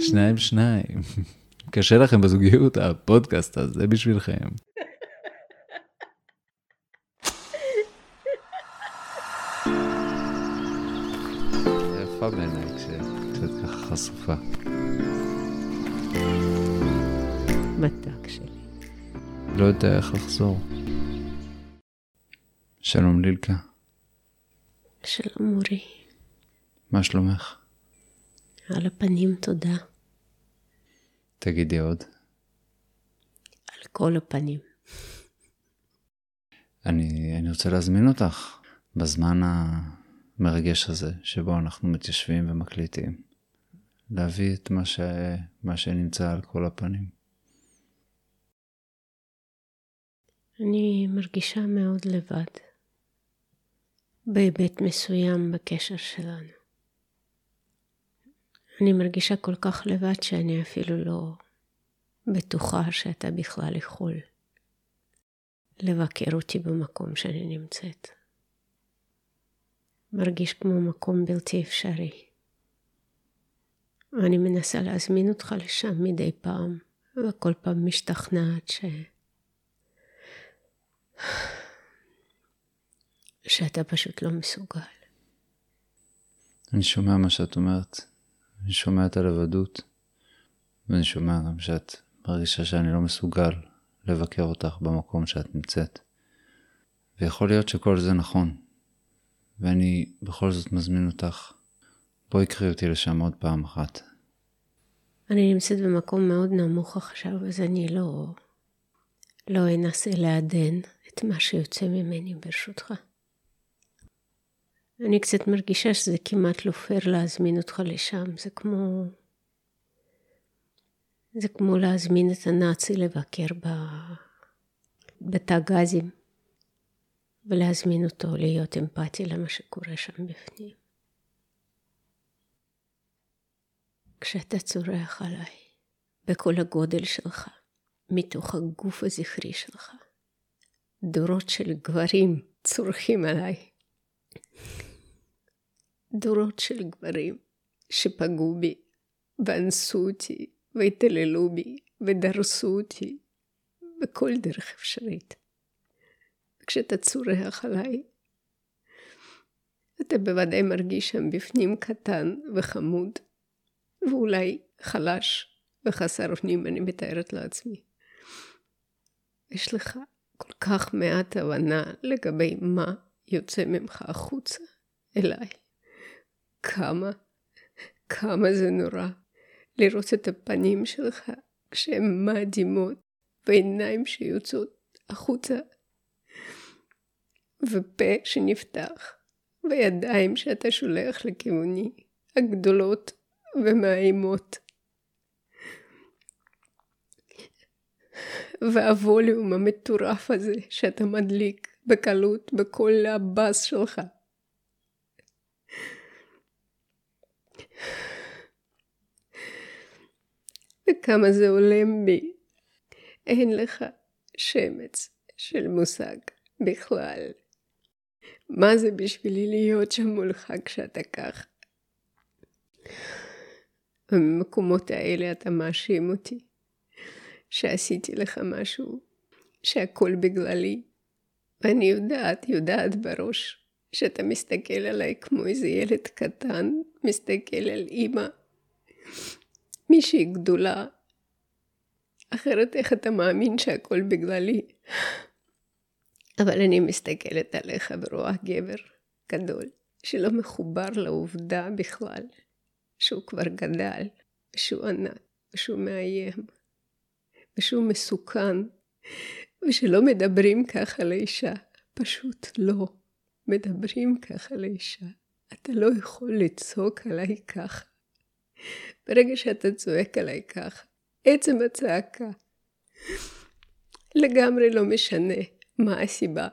שניים שניים. קשה לכם בזוגיות, הפודקאסט הזה בשבילכם. יפה בעיניי כשאת ככה חשופה. מתק שלי. לא יודע איך לחזור. שלום לילקה, שלום אורי. מה שלומך? על הפנים תודה. תגידי עוד. על כל הפנים. אני, אני רוצה להזמין אותך בזמן המרגש הזה, שבו אנחנו מתיישבים ומקליטים, להביא את מה, ש, מה שנמצא על כל הפנים. אני מרגישה מאוד לבד. בהיבט מסוים בקשר שלנו. אני מרגישה כל כך לבד שאני אפילו לא בטוחה שאתה בכלל יכול לבקר אותי במקום שאני נמצאת. מרגיש כמו מקום בלתי אפשרי. ואני מנסה להזמין אותך לשם מדי פעם, וכל פעם משתכנעת ש... שאתה פשוט לא מסוגל. אני שומע מה שאת אומרת, אני שומע את הלבדות, ואני שומע גם שאת מרגישה שאני לא מסוגל לבקר אותך במקום שאת נמצאת. ויכול להיות שכל זה נכון, ואני בכל זאת מזמין אותך, בואי קחי אותי לשם עוד פעם אחת. אני נמצאת במקום מאוד נמוך עכשיו, אז אני לא, לא אנסה לעדן את מה שיוצא ממני ברשותך. אני קצת מרגישה שזה כמעט לא פייר להזמין אותך לשם, זה כמו... זה כמו להזמין את הנאצי לבקר ב... בתא גזים, ולהזמין אותו להיות אמפתי למה שקורה שם בפנים. כשאתה צורח עליי, בכל הגודל שלך, מתוך הגוף הזכרי שלך, דורות של גברים צורחים עליי. דורות של גברים שפגעו בי, ואנסו אותי, והתעללו בי, ודרסו אותי, בכל דרך אפשרית. כשאתה צורח עליי, אתה בוודאי מרגיש שם בפנים קטן וחמוד, ואולי חלש וחסר אונים, אני מתארת לעצמי. יש לך כל כך מעט הבנה לגבי מה יוצא ממך החוצה אליי. כמה, כמה זה נורא לראות את הפנים שלך כשהן מדהימות ועיניים שיוצאות החוצה ופה שנפתח וידיים שאתה שולח לכיווני הגדולות ומאיימות. והווליום המטורף הזה שאתה מדליק בקלות בכל הבאס שלך. וכמה זה הולם בי. אין לך שמץ של מושג בכלל. מה זה בשבילי להיות שם מולך כשאתה כך? במקומות האלה אתה מאשים אותי שעשיתי לך משהו, שהכל בגללי. ואני יודעת, יודעת בראש, שאתה מסתכל עליי כמו איזה ילד קטן, מסתכל על אימא, מישהי גדולה. אחרת איך אתה מאמין שהכל בגללי? אבל אני מסתכלת עליך ורואה גבר גדול, שלא מחובר לעובדה בכלל, שהוא כבר גדל, ושהוא ענק, ושהוא מאיים, ושהוא מסוכן, ושלא מדברים ככה לאישה, פשוט לא. מדברים ככה לאישה. אתה לא יכול לצעוק עליי ככה. ברגע שאתה צועק עליי ככה, עצם הצעקה, לגמרי לא משנה מה הסיבה.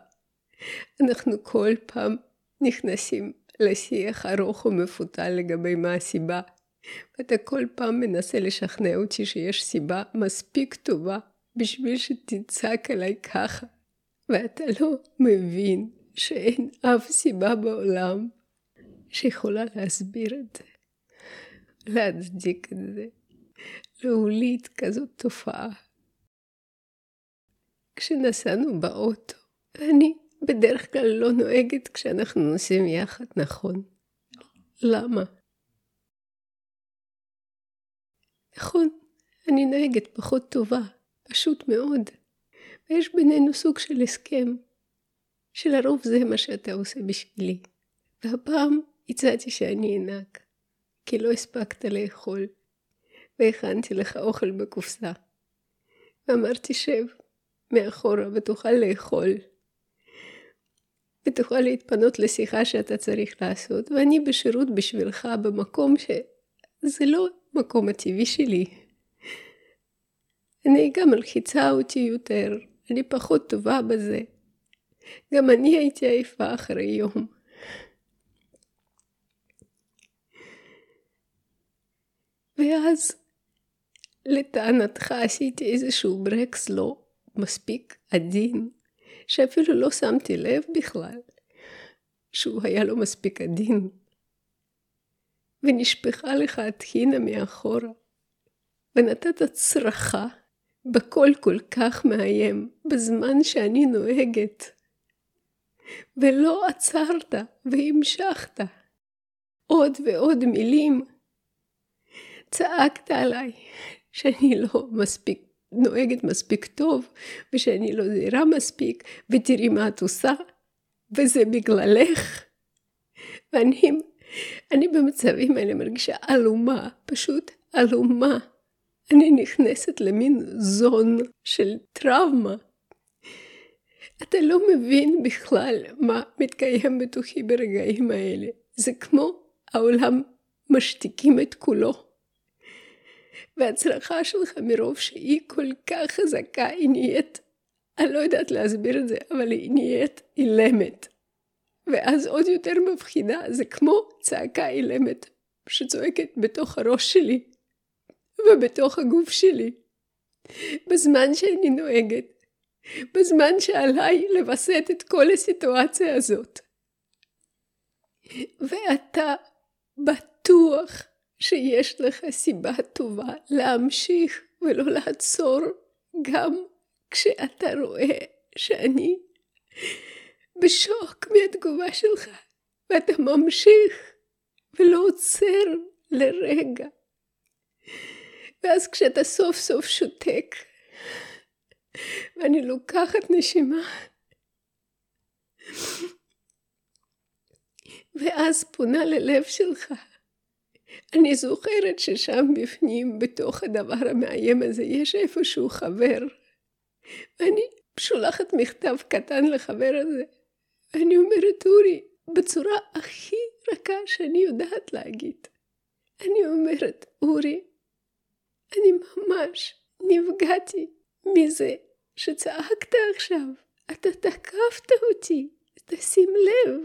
אנחנו כל פעם נכנסים לשיח ארוך ומפותל לגבי מה הסיבה, ואתה כל פעם מנסה לשכנע אותי שיש סיבה מספיק טובה בשביל שתצעק עליי ככה, ואתה לא מבין שאין אף סיבה בעולם שיכולה להסביר את זה, להצדיק את זה. להוליד כזאת תופעה. כשנסענו באוטו, אני בדרך כלל לא נוהגת כשאנחנו נוסעים יחד, נכון? למה? נכון, אני נוהגת פחות טובה, פשוט מאוד. ויש בינינו סוג של הסכם, שלרוב זה מה שאתה עושה בשבילי. והפעם הצעתי שאני אנהג, כי לא הספקת לאכול, והכנתי לך אוכל בקופסה. ואמרתי שב, מאחורה ותוכל לאכול. ותוכל להתפנות לשיחה שאתה צריך לעשות, ואני בשירות בשבילך במקום שזה לא מקום הטבעי שלי. הנהיגה מלחיצה אותי יותר, אני פחות טובה בזה. גם אני הייתי עייפה אחרי יום. ואז לטענתך עשיתי איזשהו ברקס לא מספיק עדין, שאפילו לא שמתי לב בכלל שהוא היה לא מספיק עדין. ונשפכה לך הטחינה מאחורה, ונתת צרחה בקול כל כך מאיים, בזמן שאני נוהגת. ולא עצרת והמשכת. עוד ועוד מילים. צעקת עליי שאני לא מספיק נוהגת מספיק טוב, ושאני לא זהירה מספיק, ותראי מה את עושה, וזה בגללך. ואני אני במצבים האלה מרגישה עלומה, פשוט עלומה. אני נכנסת למין זון של טראומה. אתה לא מבין בכלל מה מתקיים בתוכי ברגעים האלה. זה כמו העולם משתיקים את כולו. וההצלחה שלך מרוב שהיא כל כך חזקה, היא נהיית, אני לא יודעת להסביר את זה, אבל היא נהיית אילמת. ואז עוד יותר מפחידה, זה כמו צעקה אילמת שצועקת בתוך הראש שלי ובתוך הגוף שלי. בזמן שאני נוהגת, בזמן שעליי לווסת את כל הסיטואציה הזאת. ואתה בטוח שיש לך סיבה טובה להמשיך ולא לעצור גם כשאתה רואה שאני בשוק מהתגובה שלך ואתה ממשיך ולא עוצר לרגע. ואז כשאתה סוף סוף שותק ואני לוקחת נשימה ואז פונה ללב שלך אני זוכרת ששם בפנים, בתוך הדבר המאיים הזה, יש איפשהו חבר. ואני שולחת מכתב קטן לחבר הזה. ואני אומרת, אורי, בצורה הכי רכה שאני יודעת להגיד. אני אומרת, אורי, אני ממש נפגעתי מזה שצעקת עכשיו. אתה תקפת אותי, תשים לב.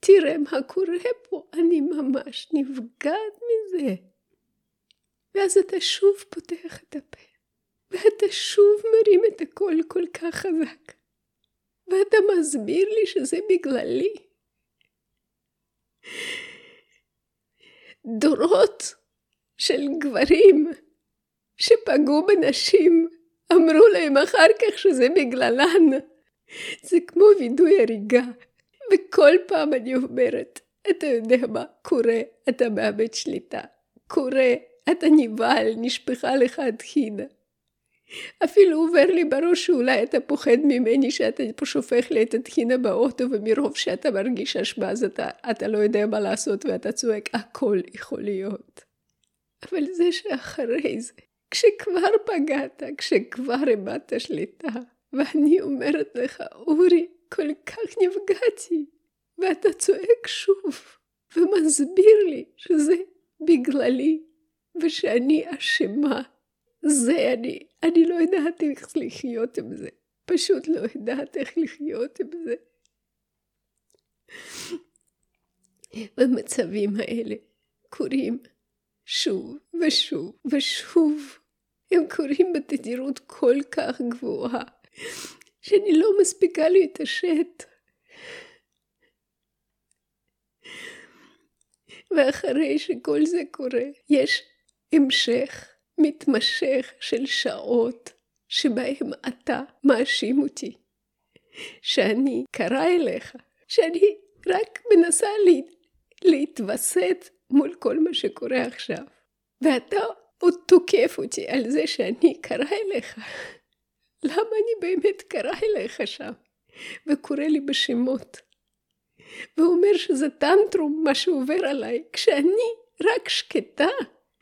תראה מה קורה פה, אני ממש נפגעת מזה. ואז אתה שוב פותח את הפה, ואתה שוב מרים את הקול כל כך חזק, ואתה מסביר לי שזה בגללי. דורות של גברים שפגעו בנשים אמרו להם אחר כך שזה בגללן. זה כמו וידוי הריגה. וכל פעם אני אומרת, אתה יודע מה קורה, אתה מאבד שליטה. קורה, אתה נבהל, נשפכה לך טחינה. אפילו עובר לי בראש שאולי אתה פוחד ממני שאתה פה שופך לי את הטחינה באוטו ומרוב שאתה מרגיש אשמה אז אתה, אתה לא יודע מה לעשות ואתה צועק הכל יכול להיות. אבל זה שאחרי זה, כשכבר פגעת, כשכבר איבדת שליטה, ואני אומרת לך אורי כל כך נפגעתי, ואתה צועק שוב, ומסביר לי שזה בגללי, ושאני אשמה. זה אני, אני לא יודעת איך לחיות עם זה. פשוט לא יודעת איך לחיות עם זה. במצבים האלה קורים שוב ושוב ושוב. הם קורים בתדירות כל כך גבוהה, שאני לא מספיקה להתעשת. ואחרי שכל זה קורה, יש המשך מתמשך של שעות שבהם אתה מאשים אותי, שאני קרה אליך, שאני רק מנסה לה, להתווסת מול כל מה שקורה עכשיו, ואתה עוד תוקף אותי על זה שאני קרה אליך. למה אני באמת קרה אליך שם? וקורא לי בשמות. ואומר שזה טנטרום מה שעובר עליי, כשאני רק שקטה,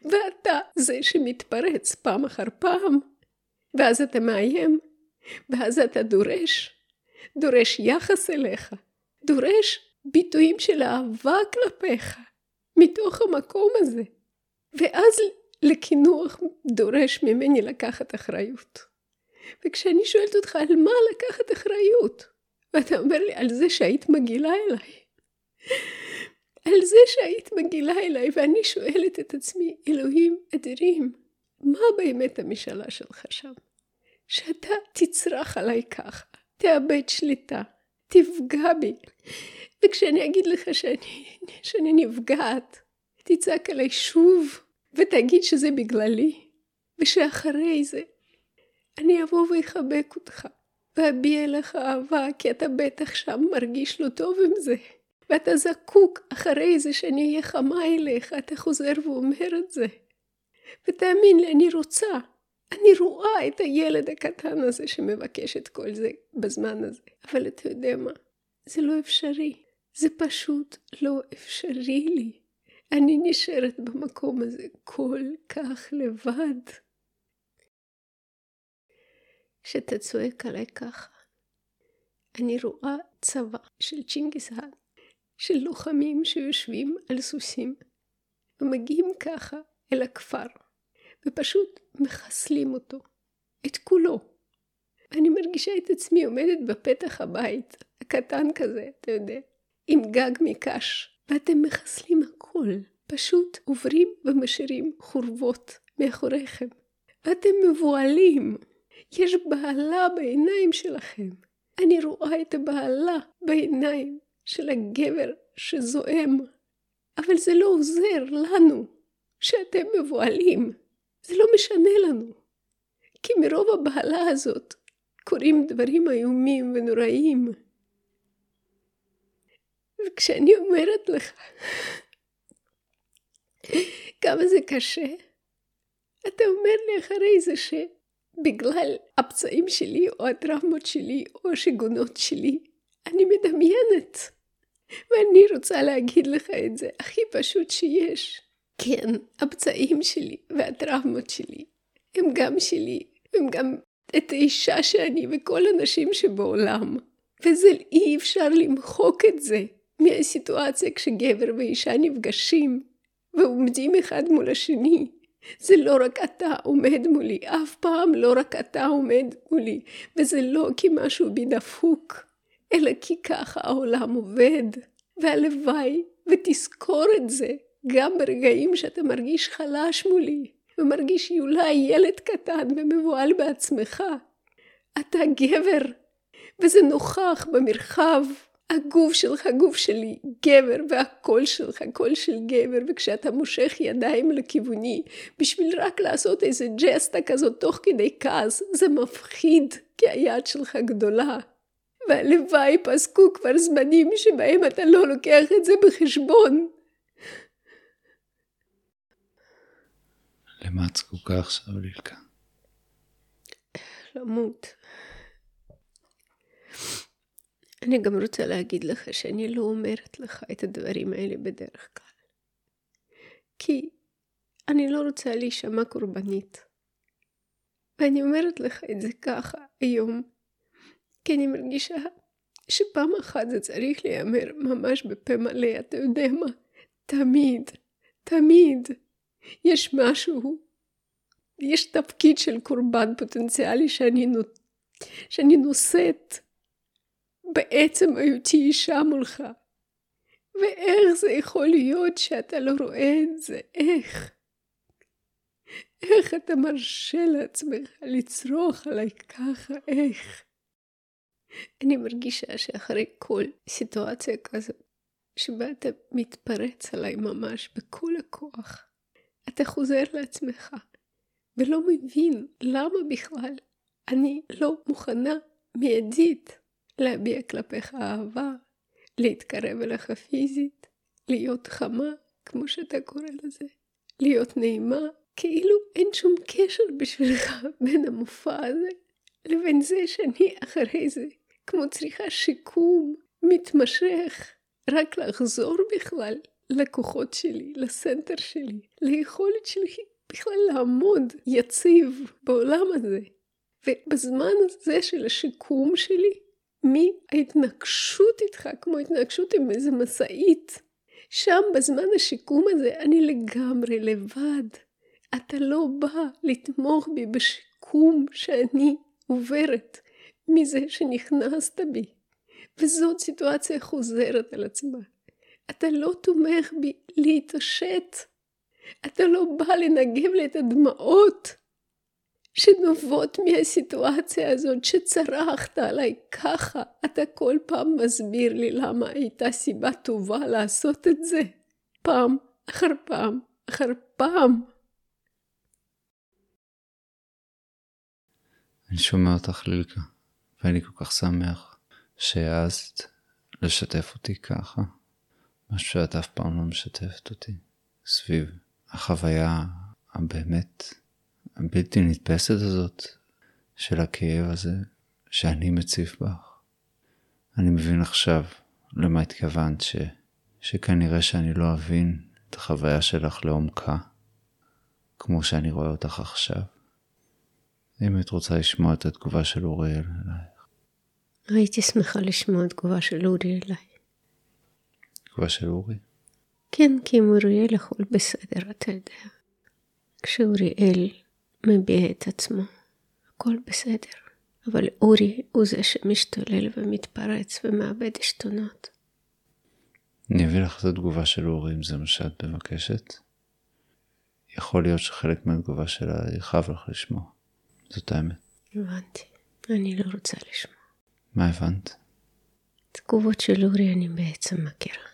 ואתה זה שמתפרץ פעם אחר פעם, ואז אתה מאיים, ואז אתה דורש, דורש יחס אליך, דורש ביטויים של אהבה כלפיך, מתוך המקום הזה, ואז לקינוח דורש ממני לקחת אחריות. וכשאני שואלת אותך על מה לקחת אחריות, ואתה אומר לי על זה שהיית מגעילה אליי. על זה שהיית מגעילה אליי, ואני שואלת את עצמי, אלוהים אדירים, מה באמת המשאלה שלך שם? שאתה תצרח עליי ככה, תאבד שליטה, תפגע בי. וכשאני אגיד לך שאני, שאני נפגעת, תצעק עליי שוב, ותגיד שזה בגללי, ושאחרי זה אני אבוא ואחבק אותך, ואביע אליך אהבה, כי אתה בטח שם מרגיש לא טוב עם זה. ואתה זקוק אחרי זה שאני אהיה חמה אליך, אתה חוזר ואומר את זה. ותאמין לי, אני רוצה. אני רואה את הילד הקטן הזה שמבקש את כל זה בזמן הזה. אבל אתה יודע מה? זה לא אפשרי. זה פשוט לא אפשרי לי. אני נשארת במקום הזה כל כך לבד. כשאתה צועק עליי ככה, אני רואה צבא של צ'ינגיסהן, של לוחמים שיושבים על סוסים, ומגיעים ככה אל הכפר, ופשוט מחסלים אותו, את כולו. אני מרגישה את עצמי עומדת בפתח הבית, הקטן כזה, אתה יודע, עם גג מקש, ואתם מחסלים הכל, פשוט עוברים ומשאירים חורבות מאחוריכם. ואתם מבוהלים, יש בהלה בעיניים שלכם. אני רואה את הבהלה בעיניים של הגבר שזועם. אבל זה לא עוזר לנו שאתם מבוהלים. זה לא משנה לנו. כי מרוב הבהלה הזאת קורים דברים איומים ונוראים. וכשאני אומרת לך כמה זה קשה, אתה אומר לי אחרי זה שבגלל הפצעים שלי או הטראומות שלי או השיגונות שלי, אני מדמיינת. ואני רוצה להגיד לך את זה הכי פשוט שיש. כן, הפצעים שלי והטראומות שלי הם גם שלי, הם גם את האישה שאני וכל הנשים שבעולם. וזה אי אפשר למחוק את זה מהסיטואציה כשגבר ואישה נפגשים ועומדים אחד מול השני. זה לא רק אתה עומד מולי, אף פעם לא רק אתה עומד מולי, וזה לא כי משהו בי דפוק, אלא כי ככה העולם עובד. והלוואי ותזכור את זה גם ברגעים שאתה מרגיש חלש מולי, ומרגיש אולי ילד קטן ומבוהל בעצמך. אתה גבר, וזה נוכח במרחב. הגוף שלך גוף שלי, גבר, והקול שלך קול של גבר, וכשאתה מושך ידיים לכיווני, בשביל רק לעשות איזה ג'סטה כזאת תוך כדי כעס, זה מפחיד, כי היד שלך גדולה. והלוואי פסקו כבר זמנים שבהם אתה לא לוקח את זה בחשבון. למה את זקוקה עכשיו, לילקה? למות. אני גם רוצה להגיד לך שאני לא אומרת לך את הדברים האלה בדרך כלל. כי אני לא רוצה להישמע קורבנית. ואני אומרת לך את זה ככה היום, כי אני מרגישה שפעם אחת זה צריך להיאמר ממש בפה מלא, אתה יודע מה? תמיד, תמיד יש משהו, יש תפקיד של קורבן פוטנציאלי שאני, נות... שאני נושאת בעצם היותי אישה מולך. ואיך זה יכול להיות שאתה לא רואה את זה? איך? איך אתה מרשה לעצמך לצרוח עליי ככה? איך? אני מרגישה שאחרי כל סיטואציה כזאת, שבה אתה מתפרץ עליי ממש בכל הכוח, אתה חוזר לעצמך, ולא מבין למה בכלל אני לא מוכנה מיידית להביע כלפיך אהבה, להתקרב אליך פיזית, להיות חמה, כמו שאתה קורא לזה, להיות נעימה, כאילו אין שום קשר בשבילך בין המופע הזה לבין זה שאני אחרי זה, כמו צריכה שיקום מתמשך, רק לחזור בכלל לכוחות שלי, לסנטר שלי, ליכולת שלי בכלל לעמוד יציב בעולם הזה. ובזמן הזה של השיקום שלי, מההתנגשות איתך, כמו התנגשות עם איזה משאית, שם בזמן השיקום הזה אני לגמרי לבד. אתה לא בא לתמוך בי בשיקום שאני עוברת מזה שנכנסת בי. וזאת סיטואציה חוזרת על עצמה. אתה לא תומך בי להתעשת. אתה לא בא לנגב לי את הדמעות שנובעות מהסיטואציה הזאת שצרחת עליי ככה. אתה כל פעם מסביר לי למה הייתה סיבה טובה לעשות את זה. פעם אחר פעם אחר פעם. אני שומע אותך לילקה, ואני כל כך שמח שהעזת לשתף אותי ככה. משהו שאת אף פעם לא משתפת אותי סביב החוויה הבאמת הבלתי נתפסת הזאת של הכאב הזה שאני מציף בך. אני מבין עכשיו למה התכוונת ש... שכנראה שאני לא אבין את החוויה שלך לעומקה, כמו שאני רואה אותך עכשיו. אם את רוצה לשמוע את התגובה של אוריאל אלייך. הייתי שמחה לשמוע תגובה של אורי אליי. תגובה של אורי? כן, כי עם אוריאל הכל בסדר, אתה יודע. כשאוריאל מביע את עצמו, הכל בסדר. אבל אורי הוא זה שמשתולל ומתפרץ ומאבד עשתונות. אני אביא לך את התגובה של אורי אם זה מה שאת מבקשת. יכול להיות שחלק מהתגובה שלה יכאב לך לשמוע. זאת האמת. הבנתי. אני לא רוצה לשמוע. מה הבנת? תגובות של אורי אני בעצם מכירה.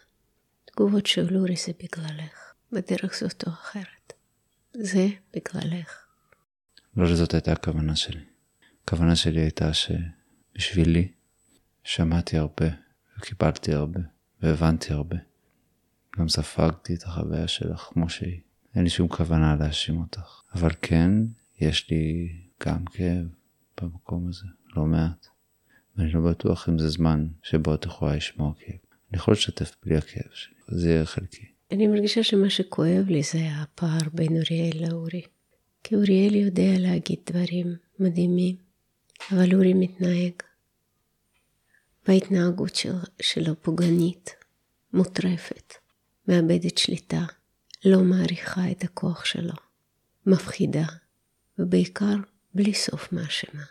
תגובות של אורי זה בגללך, בדרך זאת או אחרת. זה בגללך. לא לזאת הייתה הכוונה שלי. הכוונה שלי הייתה שבשבילי שמעתי הרבה וקיבלתי הרבה והבנתי הרבה. גם ספגתי את החוויה שלך כמו שהיא. אין לי שום כוונה להאשים אותך. אבל כן, יש לי גם כאב במקום הזה, לא מעט. ואני לא בטוח אם זה זמן שבו את יכולה לשמוע כאב. אני יכול לשתף בלי הכאב שלי, זה יהיה חלקי. אני מרגישה שמה שכואב לי זה הפער בין אוריאל לאורי. כי אוריאל יודע להגיד דברים מדהימים, אבל אורי מתנהג. וההתנהגות של, שלו פוגענית, מוטרפת, מאבדת שליטה, לא מעריכה את הכוח שלו, מפחידה, ובעיקר בלי סוף מאשמה.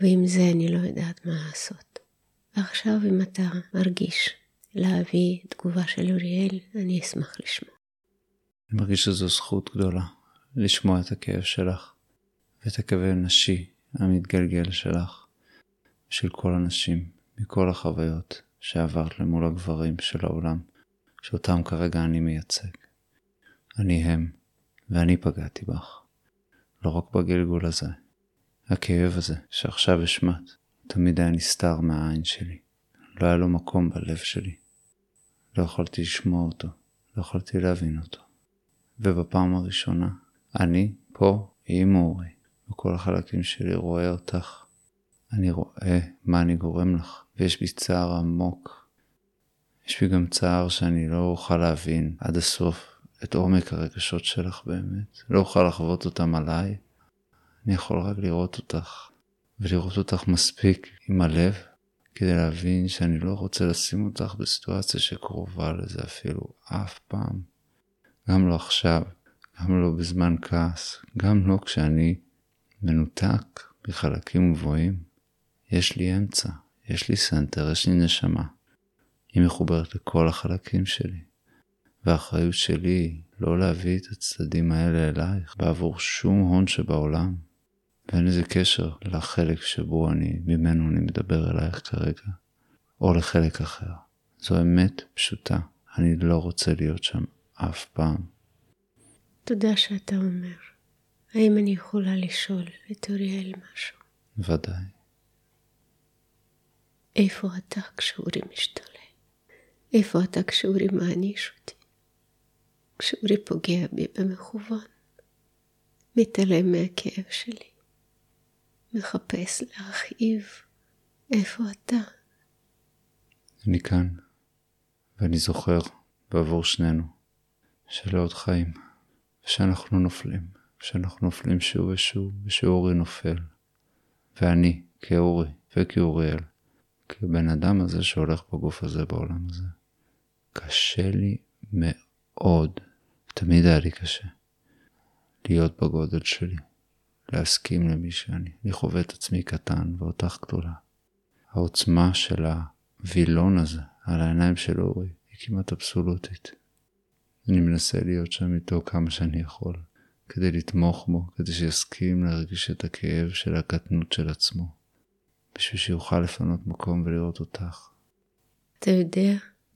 ועם זה אני לא יודעת מה לעשות. ועכשיו אם אתה מרגיש להביא תגובה של אוריאל, אני אשמח לשמוע. אני מרגיש שזו זכות גדולה לשמוע את הכאב שלך ואת הכאב הנשי המתגלגל שלך, של כל הנשים, מכל החוויות שעברת למול הגברים של העולם, שאותם כרגע אני מייצג. אני הם, ואני פגעתי בך. לא רק בגלגול הזה. הכאב הזה שעכשיו השמעת, תמיד היה נסתר מהעין שלי. לא היה לו מקום בלב שלי. לא יכולתי לשמוע אותו, לא יכולתי להבין אותו. ובפעם הראשונה, אני פה עם אורי, וכל החלקים שלי רואה אותך. אני רואה מה אני גורם לך, ויש בי צער עמוק. יש בי גם צער שאני לא אוכל להבין עד הסוף את עומק הרגשות שלך באמת. לא אוכל לחוות אותם עליי. אני יכול רק לראות אותך, ולראות אותך מספיק עם הלב, כדי להבין שאני לא רוצה לשים אותך בסיטואציה שקרובה לזה אפילו אף פעם. גם לא עכשיו, גם לא בזמן כעס, גם לא כשאני מנותק בחלקים גבוהים. יש לי אמצע, יש לי סנטר, יש לי נשמה. היא מחוברת לכל החלקים שלי. והאחריות שלי היא לא להביא את הצדדים האלה אלייך בעבור שום הון שבעולם. ואין לזה קשר לחלק שבו אני, ממנו אני מדבר אלייך כרגע, או לחלק אחר. זו אמת פשוטה, אני לא רוצה להיות שם אף פעם. תודה שאתה אומר. האם אני יכולה לשאול את אוריאל משהו? ודאי. איפה אתה כשאורי משתולל? איפה אתה כשאורי מעניש אותי? כשאורי פוגע בי במכוון? מתעלם מהכאב שלי? מחפש להכאיב? איפה אתה? אני כאן, ואני זוכר בעבור שנינו שלא עוד חיים, ושאנחנו נופלים, ושאנחנו נופלים שוב ושוב, ושאורי נופל. ואני, כאורי וכאוריאל, כבן אדם הזה שהולך בגוף הזה בעולם הזה, קשה לי מאוד, תמיד היה לי קשה, להיות בגודל שלי, להסכים למי שאני. אני חווה את עצמי קטן ואותך גדולה. העוצמה של הווילון הזה על העיניים של אורי היא כמעט אבסולוטית. אני מנסה להיות שם איתו כמה שאני יכול, כדי לתמוך בו, כדי שיסכים להרגיש את הכאב של הקטנות של עצמו, בשביל שיוכל לפנות מקום ולראות אותך. אתה יודע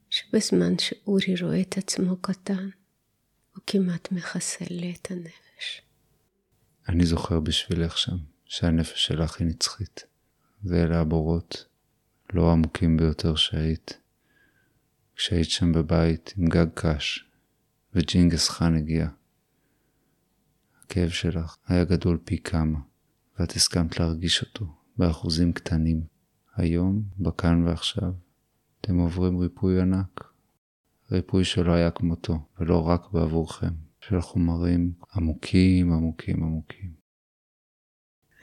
שבזמן שאורי רואה את עצמו קטן, הוא כמעט מחסל לי את הנפש. אני זוכר בשבילך שם, שהנפש שלך היא נצחית, ואלה הבורות לא העמוקים ביותר שהיית. כשהיית שם בבית עם גג קש, וג'ינגס חאן הגיע. הכאב שלך היה גדול פי כמה, ואת הסכמת להרגיש אותו באחוזים קטנים. היום, בכאן ועכשיו, אתם עוברים ריפוי ענק. ריפוי שלא היה כמותו, ולא רק בעבורכם, של חומרים עמוקים עמוקים עמוקים.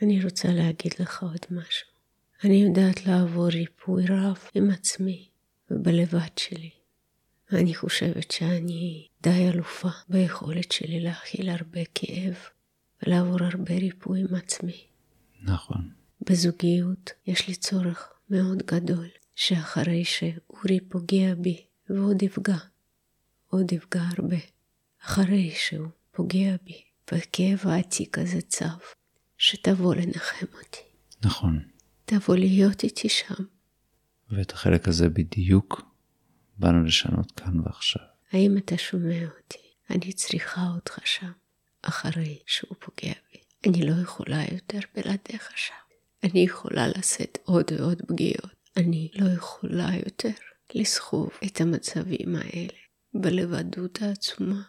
אני רוצה להגיד לך עוד משהו. אני יודעת לעבור ריפוי רב עם עצמי ובלבד שלי. אני חושבת שאני די אלופה ביכולת שלי להכיל הרבה כאב ולעבור הרבה ריפוי עם עצמי. נכון. בזוגיות יש לי צורך מאוד גדול שאחרי שאורי פוגע בי ועוד יפגע, עוד יפגע הרבה, אחרי שהוא פוגע בי והכאב העתיק הזה צו, שתבוא לנחם אותי. נכון. תבוא להיות איתי שם. ואת החלק הזה בדיוק באנו לשנות כאן ועכשיו. האם אתה שומע אותי? אני צריכה אותך שם, אחרי שהוא פוגע בי. אני לא יכולה יותר בלעדיך שם. אני יכולה לשאת עוד ועוד פגיעות. אני לא יכולה יותר לסחוב את המצבים האלה בלבדות העצומה,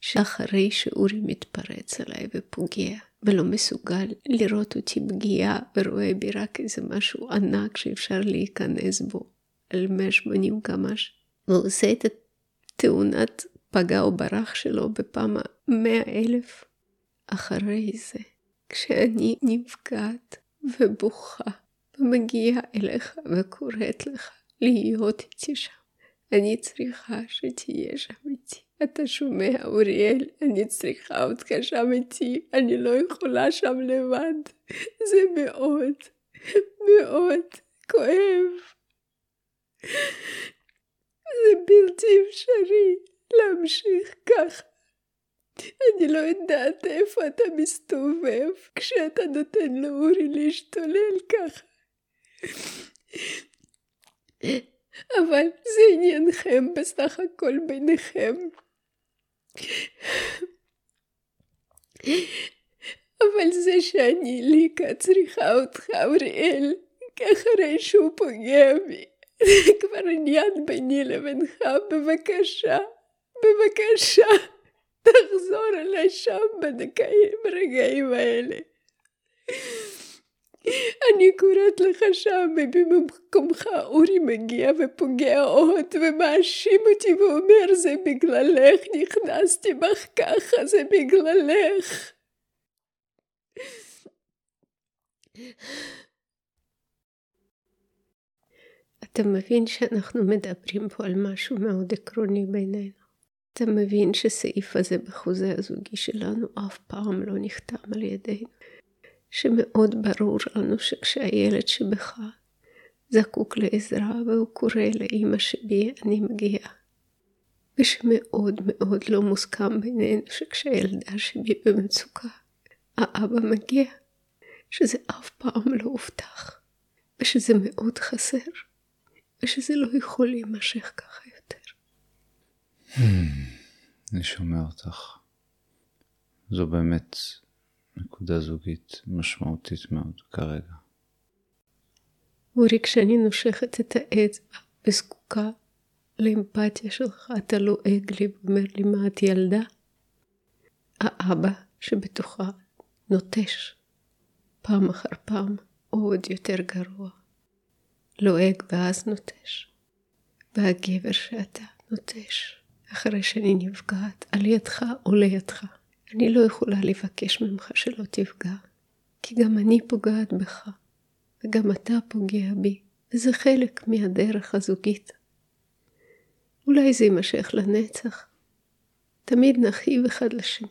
שאחרי שאורי מתפרץ עליי ופוגע, ולא מסוגל לראות אותי פגיעה ורואה בי רק איזה משהו ענק שאפשר להיכנס בו על 180 קמ"ש, והוא עושה את התאונת פגע או ברח שלו בפעם המאה אלף. אחרי זה, כשאני נפגעת ובוכה ומגיעה אליך וקוראת לך להיות איתי שם, אני צריכה שתהיה שם איתי. אתה שומע, אוריאל? אני צריכה אותך שם איתי, אני לא יכולה שם לבד. זה מאוד, מאוד כואב. זה בלתי אפשרי להמשיך ככה. אני לא יודעת איפה אתה מסתובב כשאתה נותן לאורי להשתולל ככה. אבל זה עניינכם בסך הכל ביניכם. אבל זה שאני ליקה צריכה אותך, אוריאל, אחרי שהוא פוגע בי, זה כבר עניין ביני לבינך, בבקשה, בבקשה, תחזור אליי שם ברגעים האלה. אני קוראת לך שם, ובמקומך אורי מגיע ופוגע עוד ומאשים אותי ואומר זה בגללך, נכנסתי בך ככה, זה בגללך. אתה מבין שאנחנו מדברים פה על משהו מאוד עקרוני בינינו. אתה מבין שסעיף הזה בחוזה הזוגי שלנו אף פעם לא נחתם על ידינו. שמאוד ברור לנו שכשהילד שבך זקוק לעזרה והוא קורא לאימא שבי אני מגיעה. ושמאוד מאוד לא מוסכם בינינו שכשהילדה שבי במצוקה האבא מגיע, שזה אף פעם לא הובטח, ושזה מאוד חסר, ושזה לא יכול להימשך ככה יותר. אני שומע אותך. זו באמת עבודה זוגית משמעותית מאוד כרגע. אורי, כשאני נושכת את האצבע וזקוקה לאמפתיה שלך, אתה לועג לי ואומר לי, מה את ילדה? האבא שבתוכה נוטש פעם אחר פעם, עוד יותר גרוע. לועג ואז נוטש. והגבר שאתה נוטש, אחרי שאני נפגעת, על ידך או לידך. אני לא יכולה לבקש ממך שלא תפגע, כי גם אני פוגעת בך, וגם אתה פוגע בי, וזה חלק מהדרך הזוגית. אולי זה יימשך לנצח. תמיד נכאיב אחד לשני.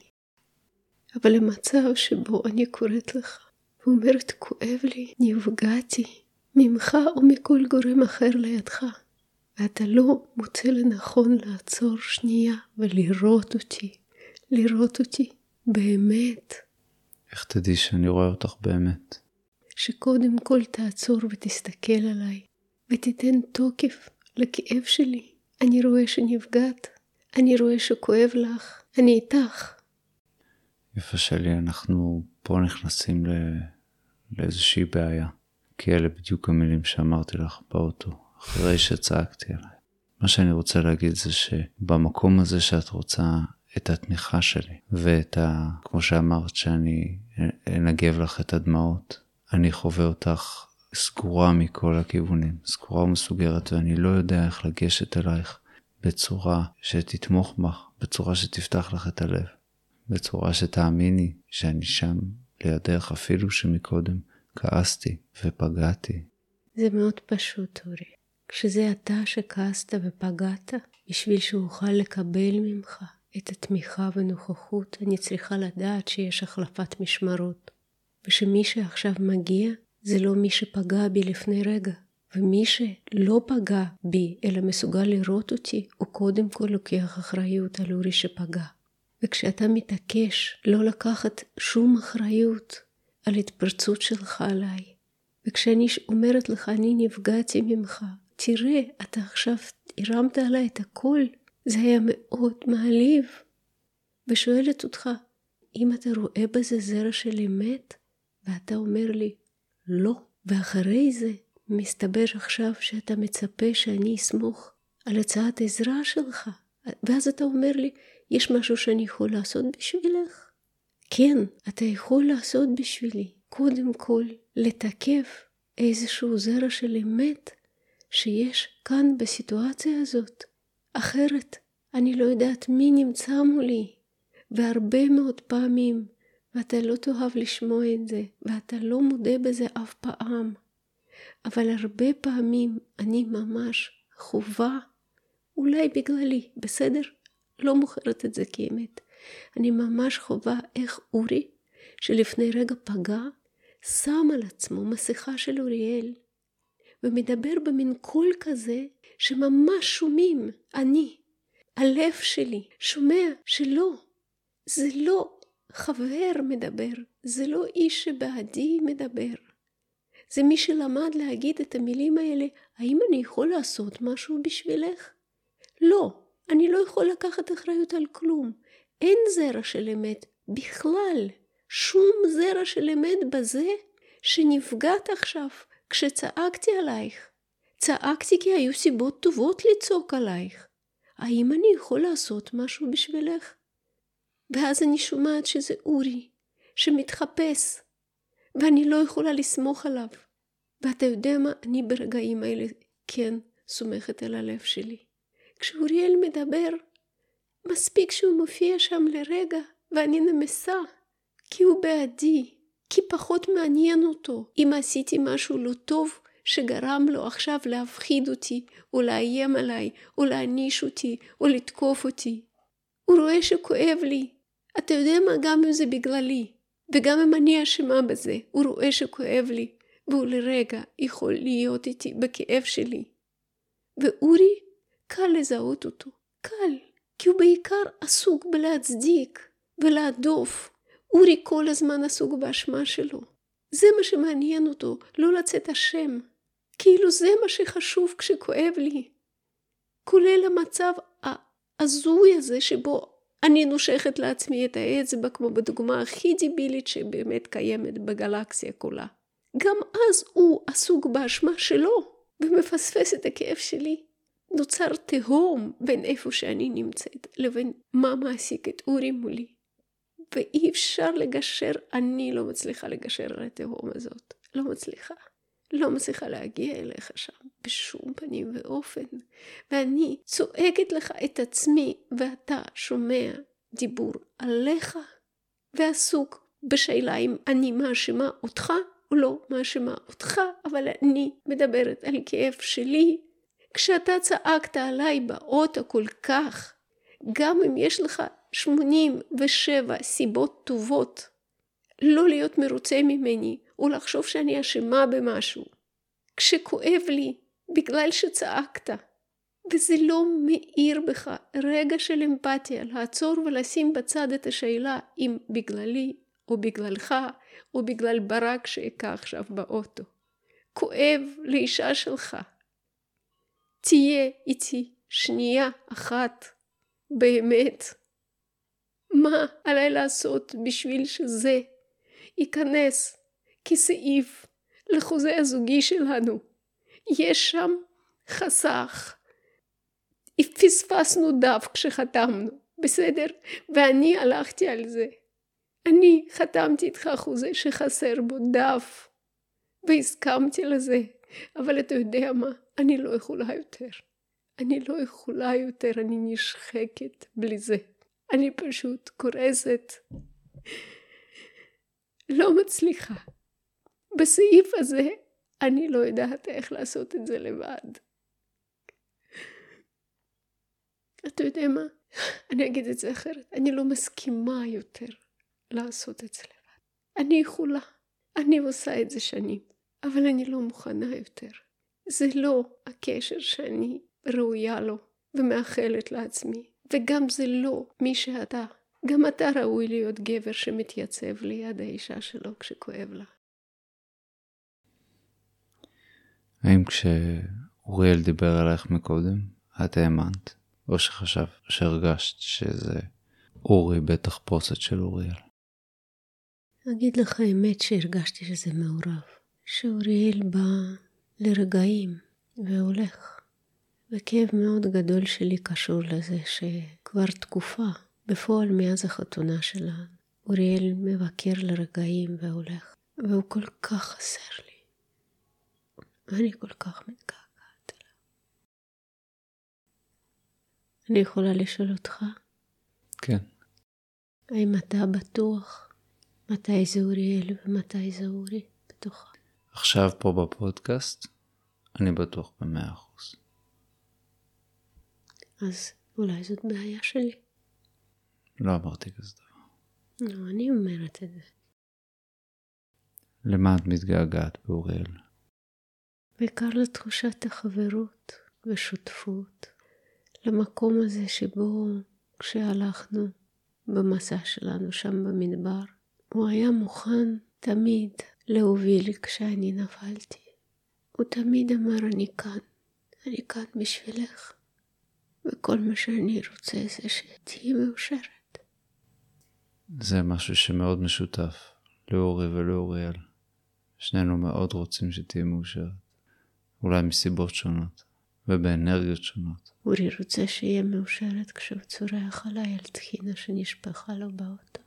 אבל למצב שבו אני קוראת לך ואומרת, כואב לי, נפגעתי ממך או מכל גורם אחר לידך, ואתה לא מוצא לנכון לעצור שנייה ולראות אותי, לראות אותי באמת. איך תדעי שאני רואה אותך באמת? שקודם כל תעצור ותסתכל עליי, ותיתן תוקף לכאב שלי. אני רואה שנפגעת, אני רואה שכואב לך, אני איתך. יפה שלי, אנחנו פה נכנסים ל... לאיזושהי בעיה. כי אלה בדיוק המילים שאמרתי לך באוטו, אחרי שצעקתי עליי. מה שאני רוצה להגיד זה שבמקום הזה שאת רוצה את התמיכה שלי, ואת ה... כמו שאמרת, שאני אנגב לך את הדמעות, אני חווה אותך סגורה מכל הכיוונים, סגורה ומסוגרת, ואני לא יודע איך לגשת אלייך בצורה שתתמוך בך, בצורה שתפתח לך את הלב. בצורה שתאמיני שאני שם לידך אפילו שמקודם כעסתי ופגעתי. זה מאוד פשוט, אורי. כשזה אתה שכעסת ופגעת, בשביל שאוכל לקבל ממך את התמיכה ונוכחות, אני צריכה לדעת שיש החלפת משמרות. ושמי שעכשיו מגיע, זה לא מי שפגע בי לפני רגע. ומי שלא פגע בי, אלא מסוגל לראות אותי, הוא קודם כל לוקח אחריות על אורי שפגע. וכשאתה מתעקש לא לקחת שום אחריות על התפרצות שלך עליי, וכשאני אומרת לך, אני נפגעתי ממך, תראה, אתה עכשיו הרמת עליי את הכל, זה היה מאוד מעליב. ושואלת אותך, אם אתה רואה בזה זרע של אמת, ואתה אומר לי, לא. ואחרי זה, מסתבר עכשיו שאתה מצפה שאני אסמוך על הצעת עזרה שלך. ואז אתה אומר לי, יש משהו שאני יכול לעשות בשבילך? כן, אתה יכול לעשות בשבילי. קודם כל, לתקף איזשהו זרע של אמת שיש כאן בסיטואציה הזאת. אחרת, אני לא יודעת מי נמצא מולי. והרבה מאוד פעמים, ואתה לא תאהב לשמוע את זה, ואתה לא מודה בזה אף פעם, אבל הרבה פעמים אני ממש חובה, אולי בגללי, בסדר? לא מוכרת את זה כאמת. אני ממש חווה איך אורי, שלפני רגע פגע, שם על עצמו מסכה של אוריאל, ומדבר במין קול כזה, שממש שומעים, אני, הלב שלי, שומע שלא, זה לא חבר מדבר, זה לא איש שבעדי מדבר. זה מי שלמד להגיד את המילים האלה, האם אני יכול לעשות משהו בשבילך? לא. אני לא יכול לקחת אחריות על כלום. אין זרע של אמת בכלל. שום זרע של אמת בזה שנפגעת עכשיו כשצעקתי עלייך. צעקתי כי היו סיבות טובות לצעוק עלייך. האם אני יכול לעשות משהו בשבילך? ואז אני שומעת שזה אורי, שמתחפש, ואני לא יכולה לסמוך עליו. ואתה יודע מה? אני ברגעים האלה כן סומכת על הלב שלי. כשאוריאל מדבר, מספיק שהוא מופיע שם לרגע, ואני נמסה, כי הוא בעדי, כי פחות מעניין אותו אם עשיתי משהו לא טוב שגרם לו עכשיו להפחיד אותי, או לאיים עליי, או להעניש אותי, או לתקוף אותי. הוא רואה שכואב לי. אתה יודע מה? גם אם זה בגללי, וגם אם אני אשמה בזה, הוא רואה שכואב לי, והוא לרגע יכול להיות איתי בכאב שלי. ואורי קל לזהות אותו, קל, כי הוא בעיקר עסוק בלהצדיק ולהדוף. אורי כל הזמן עסוק באשמה שלו. זה מה שמעניין אותו, לא לצאת אשם. כאילו זה מה שחשוב כשכואב לי. כולל המצב ההזוי הזה שבו אני נושכת לעצמי את האצבע כמו בדוגמה הכי דיבילית שבאמת קיימת בגלקסיה כולה. גם אז הוא עסוק באשמה שלו ומפספס את הכאב שלי. נוצר תהום בין איפה שאני נמצאת לבין מה מעסיק את אורי מולי. ואי אפשר לגשר, אני לא מצליחה לגשר על התהום הזאת. לא מצליחה. לא מצליחה להגיע אליך שם בשום פנים ואופן. ואני צועקת לך את עצמי, ואתה שומע דיבור עליך, ועסוק בשאלה אם אני מאשימה אותך או לא מאשימה אותך, אבל אני מדברת על כאב שלי. כשאתה צעקת עליי באוטו כל כך, גם אם יש לך 87 סיבות טובות לא להיות מרוצה ממני, או לחשוב שאני אשמה במשהו. כשכואב לי, בגלל שצעקת, וזה לא מאיר בך רגע של אמפתיה, לעצור ולשים בצד את השאלה אם בגללי, או בגללך, או בגלל ברק שהכה עכשיו באוטו. כואב לאישה שלך. תהיה איתי שנייה אחת, באמת. מה עליי לעשות בשביל שזה ייכנס כסעיף לחוזה הזוגי שלנו. יש שם חסך. פספסנו דף כשחתמנו, בסדר? ואני הלכתי על זה. אני חתמתי איתך חוזה שחסר בו דף, והסכמתי לזה. אבל אתה יודע מה? אני לא יכולה יותר. אני לא יכולה יותר, אני נשחקת בלי זה. אני פשוט קורסת. לא מצליחה. בסעיף הזה אני לא יודעת איך לעשות את זה לבד. אתה יודע מה? אני אגיד את זה אחרת. אני לא מסכימה יותר לעשות את זה לבד. אני יכולה. אני עושה את זה שנים, אבל אני לא מוכנה יותר. זה לא הקשר שאני ראויה לו ומאחלת לעצמי, וגם זה לא מי שאתה. גם אתה ראוי להיות גבר שמתייצב ליד האישה שלו כשכואב לה. האם כשאוריאל דיבר עלייך מקודם, את האמנת? או שחשב, שהרגשת שזה אורי בתחפושת של אוריאל? אגיד לך האמת שהרגשתי שזה מעורב. שאוריאל בא לרגעים והולך. וכאב מאוד גדול שלי קשור לזה שכבר תקופה בפועל מאז החתונה שלה, אוריאל מבקר לרגעים והולך, והוא כל כך חסר לי. ואני כל כך מתגעגעת אליו. אני יכולה לשאול אותך? כן. האם אתה בטוח מתי זה אוריאל ומתי זה אורי בתוכה? עכשיו פה בפודקאסט, אני בטוח במאה אחוז. אז אולי זאת בעיה שלי. לא אמרתי כזה דבר. לא, אני אומרת את זה. למה את מתגעגעת באוריאל? בעיקר לתחושת החברות ושותפות, למקום הזה שבו כשהלכנו במסע שלנו שם במדבר, הוא היה מוכן תמיד להוביל כשאני נפלתי. הוא תמיד אמר אני כאן, אני כאן בשבילך, וכל מה שאני רוצה זה שתהיי מאושרת. זה משהו שמאוד משותף לאורי ולאוריאל. שנינו מאוד רוצים שתהיה מאושרת. אולי מסיבות שונות, ובאנרגיות שונות. אורי רוצה שיהיה מאושרת כשהוא צורח עליי על טחינה שנשפכה לו באוטו.